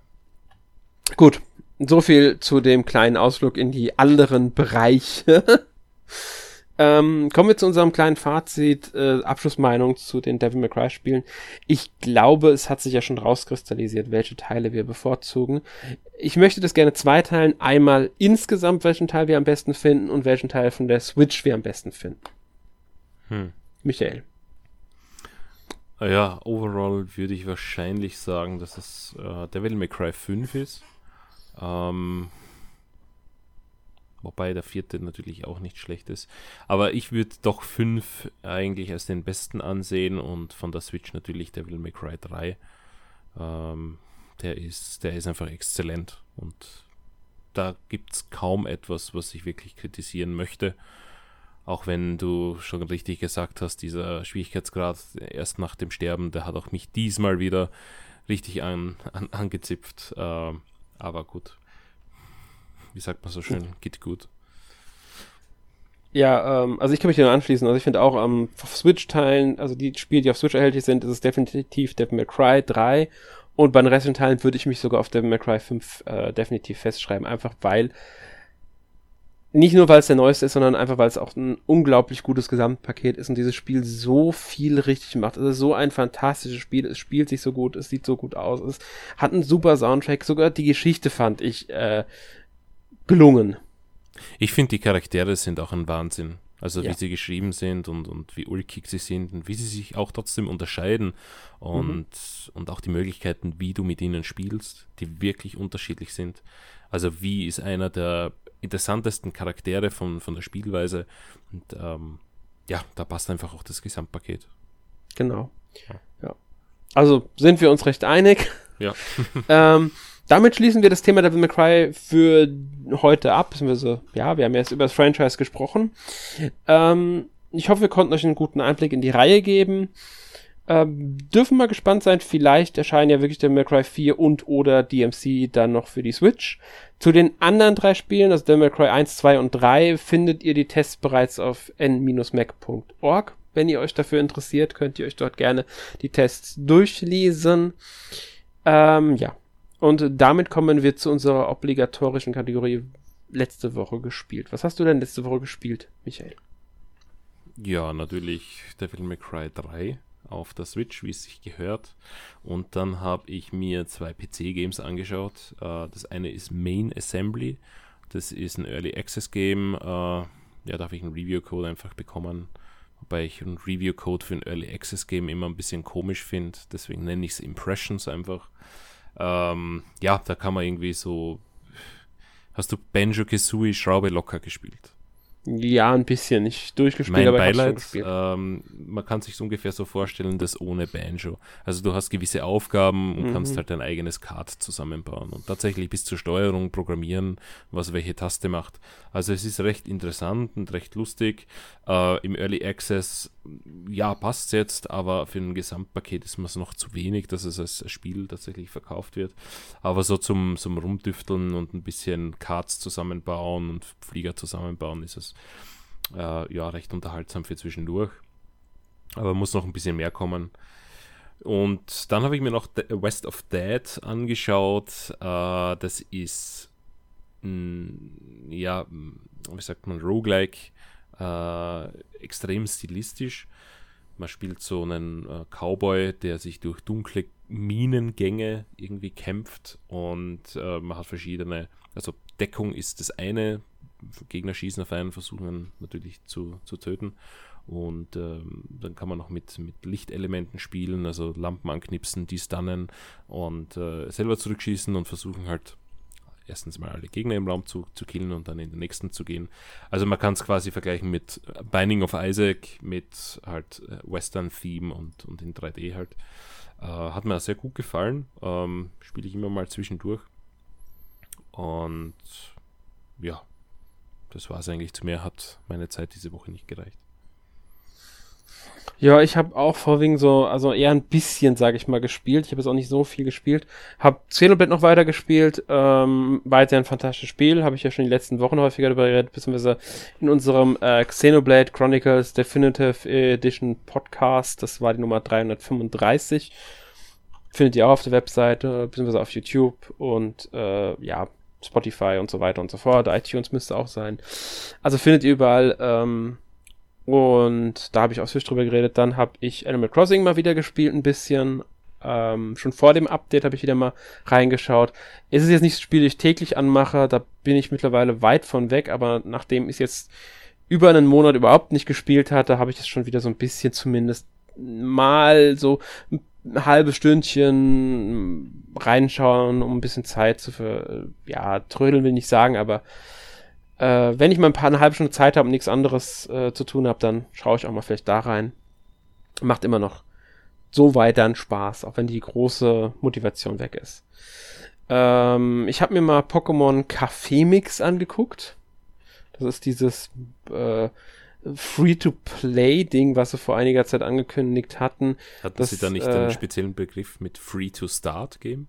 Gut. So viel zu dem kleinen Ausflug in die anderen Bereiche. Ähm, kommen wir zu unserem kleinen Fazit, äh, Abschlussmeinung zu den Devil May Cry Spielen. Ich glaube, es hat sich ja schon rauskristallisiert, welche Teile wir bevorzugen. Ich möchte das gerne zweiteilen. Einmal insgesamt, welchen Teil wir am besten finden und welchen Teil von der Switch wir am besten finden. Hm. Michael. Ja, overall würde ich wahrscheinlich sagen, dass es äh, Devil May Cry 5 ist. Ähm, Wobei der vierte natürlich auch nicht schlecht ist. Aber ich würde doch fünf eigentlich als den besten ansehen und von der Switch natürlich Devil May Cry 3. Ähm, der, ist, der ist einfach exzellent und da gibt es kaum etwas, was ich wirklich kritisieren möchte. Auch wenn du schon richtig gesagt hast, dieser Schwierigkeitsgrad erst nach dem Sterben, der hat auch mich diesmal wieder richtig an, an, angezipft. Äh, aber gut, wie sagt man so schön, geht gut. Ja, ähm, also ich kann mich dir anschließen. Also ich finde auch am ähm, Switch-Teilen, also die Spiele, die auf Switch erhältlich sind, ist es definitiv Devil May Cry 3. Und bei den restlichen Teilen würde ich mich sogar auf Devil May Cry 5 äh, definitiv festschreiben. Einfach weil, nicht nur weil es der neueste ist, sondern einfach weil es auch ein unglaublich gutes Gesamtpaket ist und dieses Spiel so viel richtig macht. Es ist so ein fantastisches Spiel. Es spielt sich so gut, es sieht so gut aus, es hat einen super Soundtrack. Sogar die Geschichte fand ich äh, gelungen. Ich finde, die Charaktere sind auch ein Wahnsinn. Also ja. wie sie geschrieben sind und, und wie ulkig sie sind und wie sie sich auch trotzdem unterscheiden und, mhm. und auch die Möglichkeiten, wie du mit ihnen spielst, die wirklich unterschiedlich sind. Also wie ist einer der interessantesten Charaktere von, von der Spielweise und ähm, ja, da passt einfach auch das Gesamtpaket. Genau. Ja. Also sind wir uns recht einig. Ja. ähm, damit schließen wir das Thema Devil May Cry für heute ab. Beziehungsweise, ja, wir haben jetzt über das Franchise gesprochen. Ähm, ich hoffe, wir konnten euch einen guten Einblick in die Reihe geben. Ähm, dürfen mal gespannt sein, vielleicht erscheinen ja wirklich Devil May Cry 4 und oder DMC dann noch für die Switch. Zu den anderen drei Spielen, also Devil May Cry 1, 2 und 3, findet ihr die Tests bereits auf n-mac.org. Wenn ihr euch dafür interessiert, könnt ihr euch dort gerne die Tests durchlesen. Ähm, ja, und damit kommen wir zu unserer obligatorischen Kategorie letzte Woche gespielt. Was hast du denn letzte Woche gespielt, Michael? Ja, natürlich Devil May Cry 3 auf der Switch, wie es sich gehört. Und dann habe ich mir zwei PC-Games angeschaut. Äh, das eine ist Main Assembly. Das ist ein Early Access Game. Äh, ja, da habe ich einen Review-Code einfach bekommen. Wobei ich einen Review-Code für ein Early Access Game immer ein bisschen komisch finde. Deswegen nenne ich es Impressions einfach. Ähm, ja, da kann man irgendwie so. Hast du Banjo Kazooie Schraube locker gespielt? Ja, ein bisschen. Nicht durchgespielt, mein aber Beileid, ich schon ähm, man kann sich ungefähr so vorstellen, das ohne Banjo. Also du hast gewisse Aufgaben und Mhm. kannst halt dein eigenes Card zusammenbauen und tatsächlich bis zur Steuerung programmieren, was welche Taste macht. Also es ist recht interessant und recht lustig. Äh, Im Early Access, ja, passt jetzt, aber für ein Gesamtpaket ist mir es noch zu wenig, dass es als Spiel tatsächlich verkauft wird. Aber so zum, zum Rumdüfteln und ein bisschen Cards zusammenbauen und Flieger zusammenbauen ist es äh, ja recht unterhaltsam für zwischendurch. Aber muss noch ein bisschen mehr kommen. Und dann habe ich mir noch The West of Dead angeschaut. Äh, das ist mh, ja, wie sagt man, Roguelike, äh, extrem stilistisch. Man spielt so einen äh, Cowboy, der sich durch dunkle Minengänge irgendwie kämpft und äh, man hat verschiedene, also Deckung ist das eine, Gegner schießen auf einen, versuchen natürlich zu, zu töten. Und ähm, dann kann man noch mit, mit Lichtelementen spielen, also Lampen anknipsen, die stunnen und äh, selber zurückschießen und versuchen halt erstens mal alle Gegner im Raum zu, zu killen und dann in den nächsten zu gehen. Also man kann es quasi vergleichen mit Binding of Isaac, mit halt äh, Western-Theme und, und in 3D halt. Äh, hat mir sehr gut gefallen. Ähm, Spiele ich immer mal zwischendurch. Und ja, das war es eigentlich. Zu mehr hat meine Zeit diese Woche nicht gereicht. Ja, ich habe auch vorwiegend so, also eher ein bisschen, sage ich mal, gespielt. Ich habe jetzt auch nicht so viel gespielt. Hab Xenoblade noch weiter gespielt. Ähm, weiter ein fantastisches Spiel. Habe ich ja schon die letzten Wochen häufiger darüber geredet, beziehungsweise in unserem äh, Xenoblade Chronicles Definitive Edition Podcast. Das war die Nummer 335. Findet ihr auch auf der Webseite, beziehungsweise auf YouTube und äh, ja, Spotify und so weiter und so fort. iTunes müsste auch sein. Also findet ihr überall. Ähm, und da habe ich ausführlich drüber geredet. Dann habe ich Animal Crossing mal wieder gespielt, ein bisschen. Ähm, schon vor dem Update habe ich wieder mal reingeschaut. Es ist jetzt nicht das Spiel, das ich täglich anmache, da bin ich mittlerweile weit von weg, aber nachdem ich es jetzt über einen Monat überhaupt nicht gespielt hatte, habe ich es schon wieder so ein bisschen zumindest mal so ein halbes Stündchen reinschauen, um ein bisschen Zeit zu für, ja, trödeln will ich nicht sagen, aber äh, wenn ich mal ein paar eine halbe Stunde Zeit habe und nichts anderes äh, zu tun habe, dann schaue ich auch mal vielleicht da rein. Macht immer noch so weit dann Spaß, auch wenn die große Motivation weg ist. Ähm, ich habe mir mal Pokémon Café Mix angeguckt. Das ist dieses äh, Free-to-Play-Ding, was sie vor einiger Zeit angekündigt hatten. Hatten Das, Sie da nicht äh, einen speziellen Begriff mit Free to Start Game?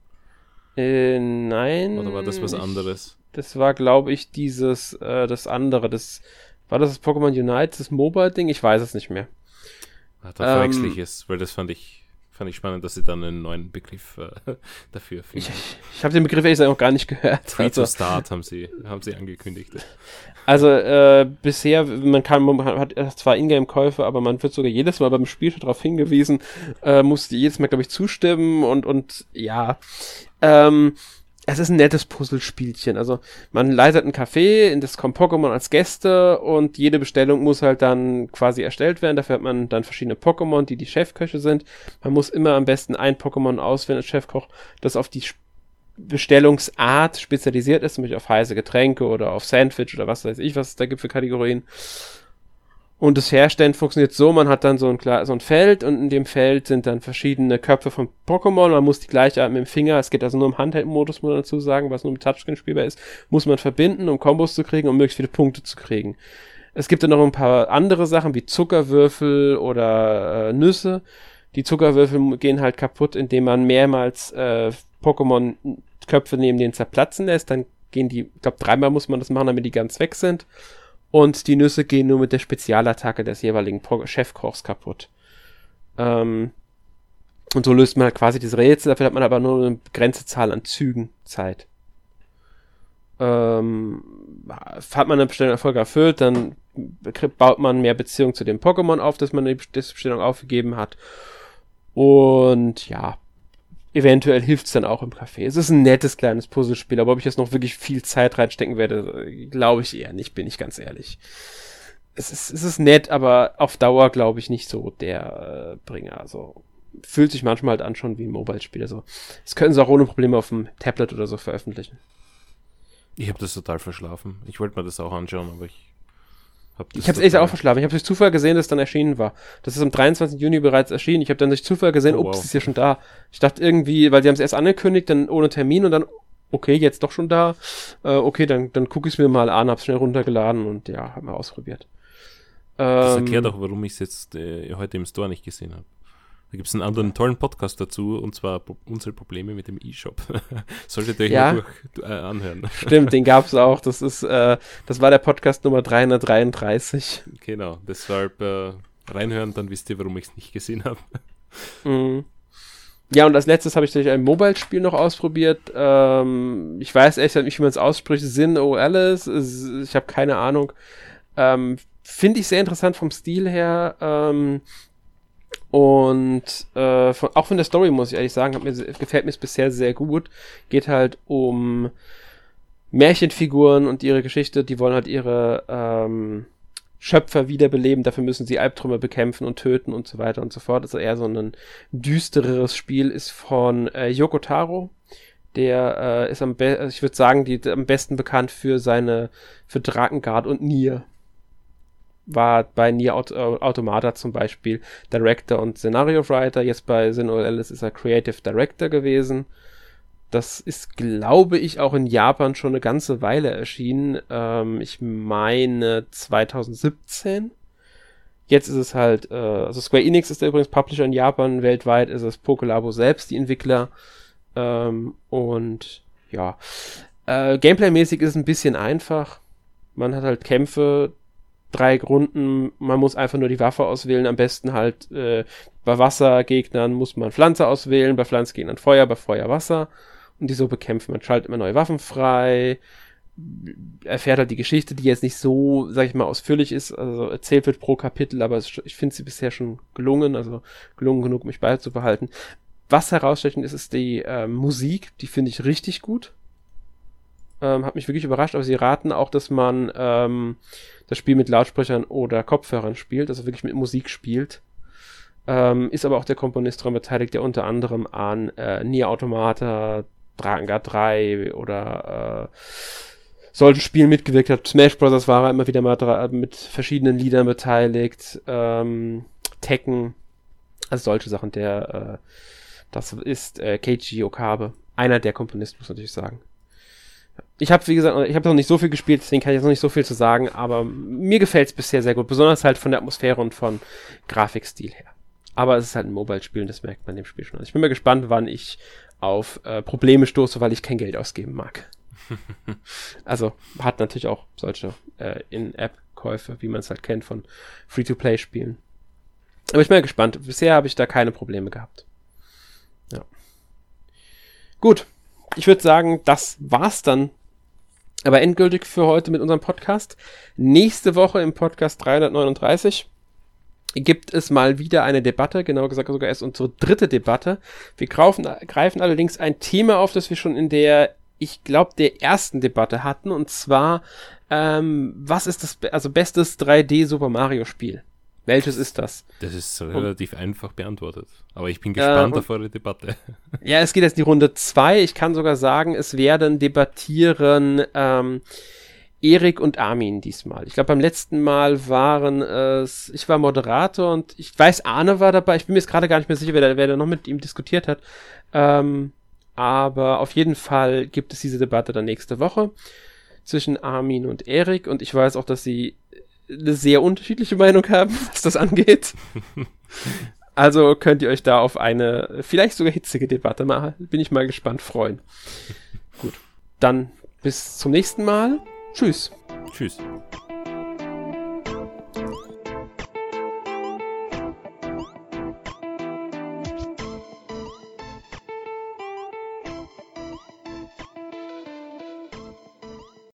Äh, nein. Oder war das was ich- anderes? Das war, glaube ich, dieses, äh, das andere. Das, war das das Pokémon Unite, das Mobile-Ding? Ich weiß es nicht mehr. Ah, da verwechsel Ähm, ich es, weil das fand ich, fand ich spannend, dass Sie dann einen neuen Begriff äh, dafür Ich, finden. ich habe den Begriff ehrlich gesagt noch gar nicht gehört. Free Also, to Start haben Sie, haben Sie angekündigt. also äh, bisher, man kann, man hat zwar Ingame-Käufe, aber man wird sogar jedes Mal beim Spiel schon darauf hingewiesen, äh, musste jedes Mal, glaube ich, zustimmen und, und ja. Ähm, es ist ein nettes Puzzlespielchen. Also man leitet ein Café, in das kommen Pokémon als Gäste und jede Bestellung muss halt dann quasi erstellt werden. Dafür hat man dann verschiedene Pokémon, die die Chefköche sind. Man muss immer am besten ein Pokémon auswählen als Chefkoch, das auf die Bestellungsart spezialisiert ist, nämlich auf heiße Getränke oder auf Sandwich oder was weiß ich, was es da gibt für Kategorien. Und das Herstellen funktioniert so, man hat dann so ein, so ein Feld und in dem Feld sind dann verschiedene Köpfe von Pokémon. Man muss die gleiche Art mit dem Finger, es geht also nur im Handheld-Modus, muss man dazu sagen, was nur mit Touchscreen spielbar ist, muss man verbinden, um Kombos zu kriegen, um möglichst viele Punkte zu kriegen. Es gibt dann noch ein paar andere Sachen wie Zuckerwürfel oder äh, Nüsse. Die Zuckerwürfel gehen halt kaputt, indem man mehrmals äh, Pokémon-Köpfe neben denen zerplatzen lässt. Dann gehen die, ich glaube, dreimal muss man das machen, damit die ganz weg sind. Und die Nüsse gehen nur mit der Spezialattacke des jeweiligen Chefkochs kaputt. Ähm, und so löst man halt quasi diese Rätsel, dafür hat man aber nur eine begrenzte Zahl an Zügen Zeit. Ähm, hat man eine Bestellung Erfolg erfüllt, dann baut man mehr Beziehung zu dem Pokémon auf, das man die Bestellung aufgegeben hat. Und ja, eventuell hilft es dann auch im Café. Es ist ein nettes kleines Puzzlespiel, aber ob ich jetzt noch wirklich viel Zeit reinstecken werde, glaube ich eher nicht, bin ich ganz ehrlich. Es ist, es ist nett, aber auf Dauer glaube ich nicht so der äh, Bringer. Also fühlt sich manchmal halt an schon wie ein Mobile-Spiel. Also das können sie auch ohne Probleme auf dem Tablet oder so veröffentlichen. Ich habe das total verschlafen. Ich wollte mir das auch anschauen, aber ich Hab ich habe es echt auch verschlafen. Ich habe durch Zufall gesehen, dass es dann erschienen war. Das ist am 23. Juni bereits erschienen. Ich habe dann durch Zufall gesehen, oh, ups, wow. ist ja schon da. Ich dachte irgendwie, weil sie haben es erst angekündigt, dann ohne Termin und dann, okay, jetzt doch schon da. Äh, okay, dann, dann gucke ich es mir mal an, hab's schnell runtergeladen und ja, hab mal ausprobiert. Das ähm, erklärt auch, warum ich es jetzt äh, heute im Store nicht gesehen habe. Da gibt es einen anderen tollen Podcast dazu, und zwar unsere Probleme mit dem E-Shop. Solltet ihr euch ja, mal durch, äh, anhören. Stimmt, den gab es auch. Das ist, äh, das war der Podcast Nummer 333. Genau, deshalb äh, reinhören, dann wisst ihr, warum ich es nicht gesehen habe. Mhm. Ja, und als letztes habe ich natürlich ein Mobile-Spiel noch ausprobiert. Ähm, ich weiß echt nicht, wie man es ausspricht. Sin O Alice. Ich habe keine Ahnung. Ähm, Finde ich sehr interessant vom Stil her. Ähm, und äh, von, auch von der Story muss ich ehrlich sagen, mir, gefällt mir es bisher sehr gut. Geht halt um Märchenfiguren und ihre Geschichte. Die wollen halt ihre ähm, Schöpfer wiederbeleben. Dafür müssen sie Albträume bekämpfen und töten und so weiter und so fort. Also eher so ein düstereres Spiel ist von äh, Yoko Taro. Der äh, ist am besten, ich würde sagen, die, am besten bekannt für seine, für Drakengard und Nier war bei Nier Aut Automata zum Beispiel Director und Scenario Writer. Jetzt bei Sin Alice ist er Creative Director gewesen. Das ist, glaube ich, auch in Japan schon eine ganze Weile erschienen. Ähm, ich meine 2017. Jetzt ist es halt, äh, also Square Enix ist übrigens Publisher in Japan. Weltweit ist es Pokelabo selbst, die Entwickler. Ähm, und ja, äh, Gameplay-mäßig ist es ein bisschen einfach. Man hat halt Kämpfe, drei Gründen. Man muss einfach nur die Waffe auswählen. Am besten halt äh, bei Wassergegnern muss man Pflanze auswählen, bei Pflanzgegnern Feuer, bei Feuer Wasser. Und die so bekämpfen. Man schaltet immer neue Waffen frei. Erfährt halt die Geschichte, die jetzt nicht so, sag ich mal, ausführlich ist, also erzählt wird pro Kapitel, aber ich finde sie bisher schon gelungen, also gelungen genug, mich beizubehalten. Was herausstechend ist, ist die äh, Musik, die finde ich richtig gut. Ähm, hat mich wirklich überrascht, aber sie raten auch, dass man ähm, das Spiel mit Lautsprechern oder Kopfhörern spielt, also wirklich mit Musik spielt. Ähm, ist aber auch der Komponist daran beteiligt, der unter anderem an äh, Nier Automata, Drakengard 3 oder äh, solchen Spielen mitgewirkt hat. Smash Bros. war er immer wieder mal mit verschiedenen Liedern beteiligt. Ähm, Tekken, also solche Sachen. Der, äh, das ist äh, Keiji Okabe. Einer der Komponisten, muss man natürlich sagen ich habe, wie gesagt, ich habe noch nicht so viel gespielt, deswegen kann ich jetzt noch nicht so viel zu sagen, aber mir gefällt es bisher sehr gut, besonders halt von der Atmosphäre und von Grafikstil her. Aber es ist halt ein Mobile-Spiel und das merkt man dem Spiel schon. Also ich bin mal gespannt, wann ich auf äh, Probleme stoße, weil ich kein Geld ausgeben mag. also hat natürlich auch solche äh, In-App-Käufe, wie man es halt kennt von Free-to-Play-Spielen. Aber ich bin mal gespannt. Bisher habe ich da keine Probleme gehabt. Ja. Gut, ich würde sagen, das war's dann aber endgültig für heute mit unserem Podcast. Nächste Woche im Podcast 339 gibt es mal wieder eine Debatte, genau gesagt sogar erst unsere dritte Debatte. Wir greifen, greifen allerdings ein Thema auf, das wir schon in der, ich glaube, der ersten Debatte hatten, und zwar, ähm, was ist das, also bestes 3D Super Mario Spiel? Welches ist das? Das ist relativ und, einfach beantwortet. Aber ich bin gespannt äh, auf eure Debatte. Ja, es geht jetzt die Runde zwei. Ich kann sogar sagen, es werden debattieren ähm, Erik und Armin diesmal. Ich glaube, beim letzten Mal waren es, ich war Moderator und ich weiß, Arne war dabei. Ich bin mir jetzt gerade gar nicht mehr sicher, wer da, wer da noch mit ihm diskutiert hat. Ähm, aber auf jeden Fall gibt es diese Debatte dann nächste Woche zwischen Armin und Erik und ich weiß auch, dass sie eine sehr unterschiedliche Meinung haben, was das angeht. Also könnt ihr euch da auf eine vielleicht sogar hitzige Debatte mal, bin ich mal gespannt, freuen. Gut, dann bis zum nächsten Mal. Tschüss. Tschüss.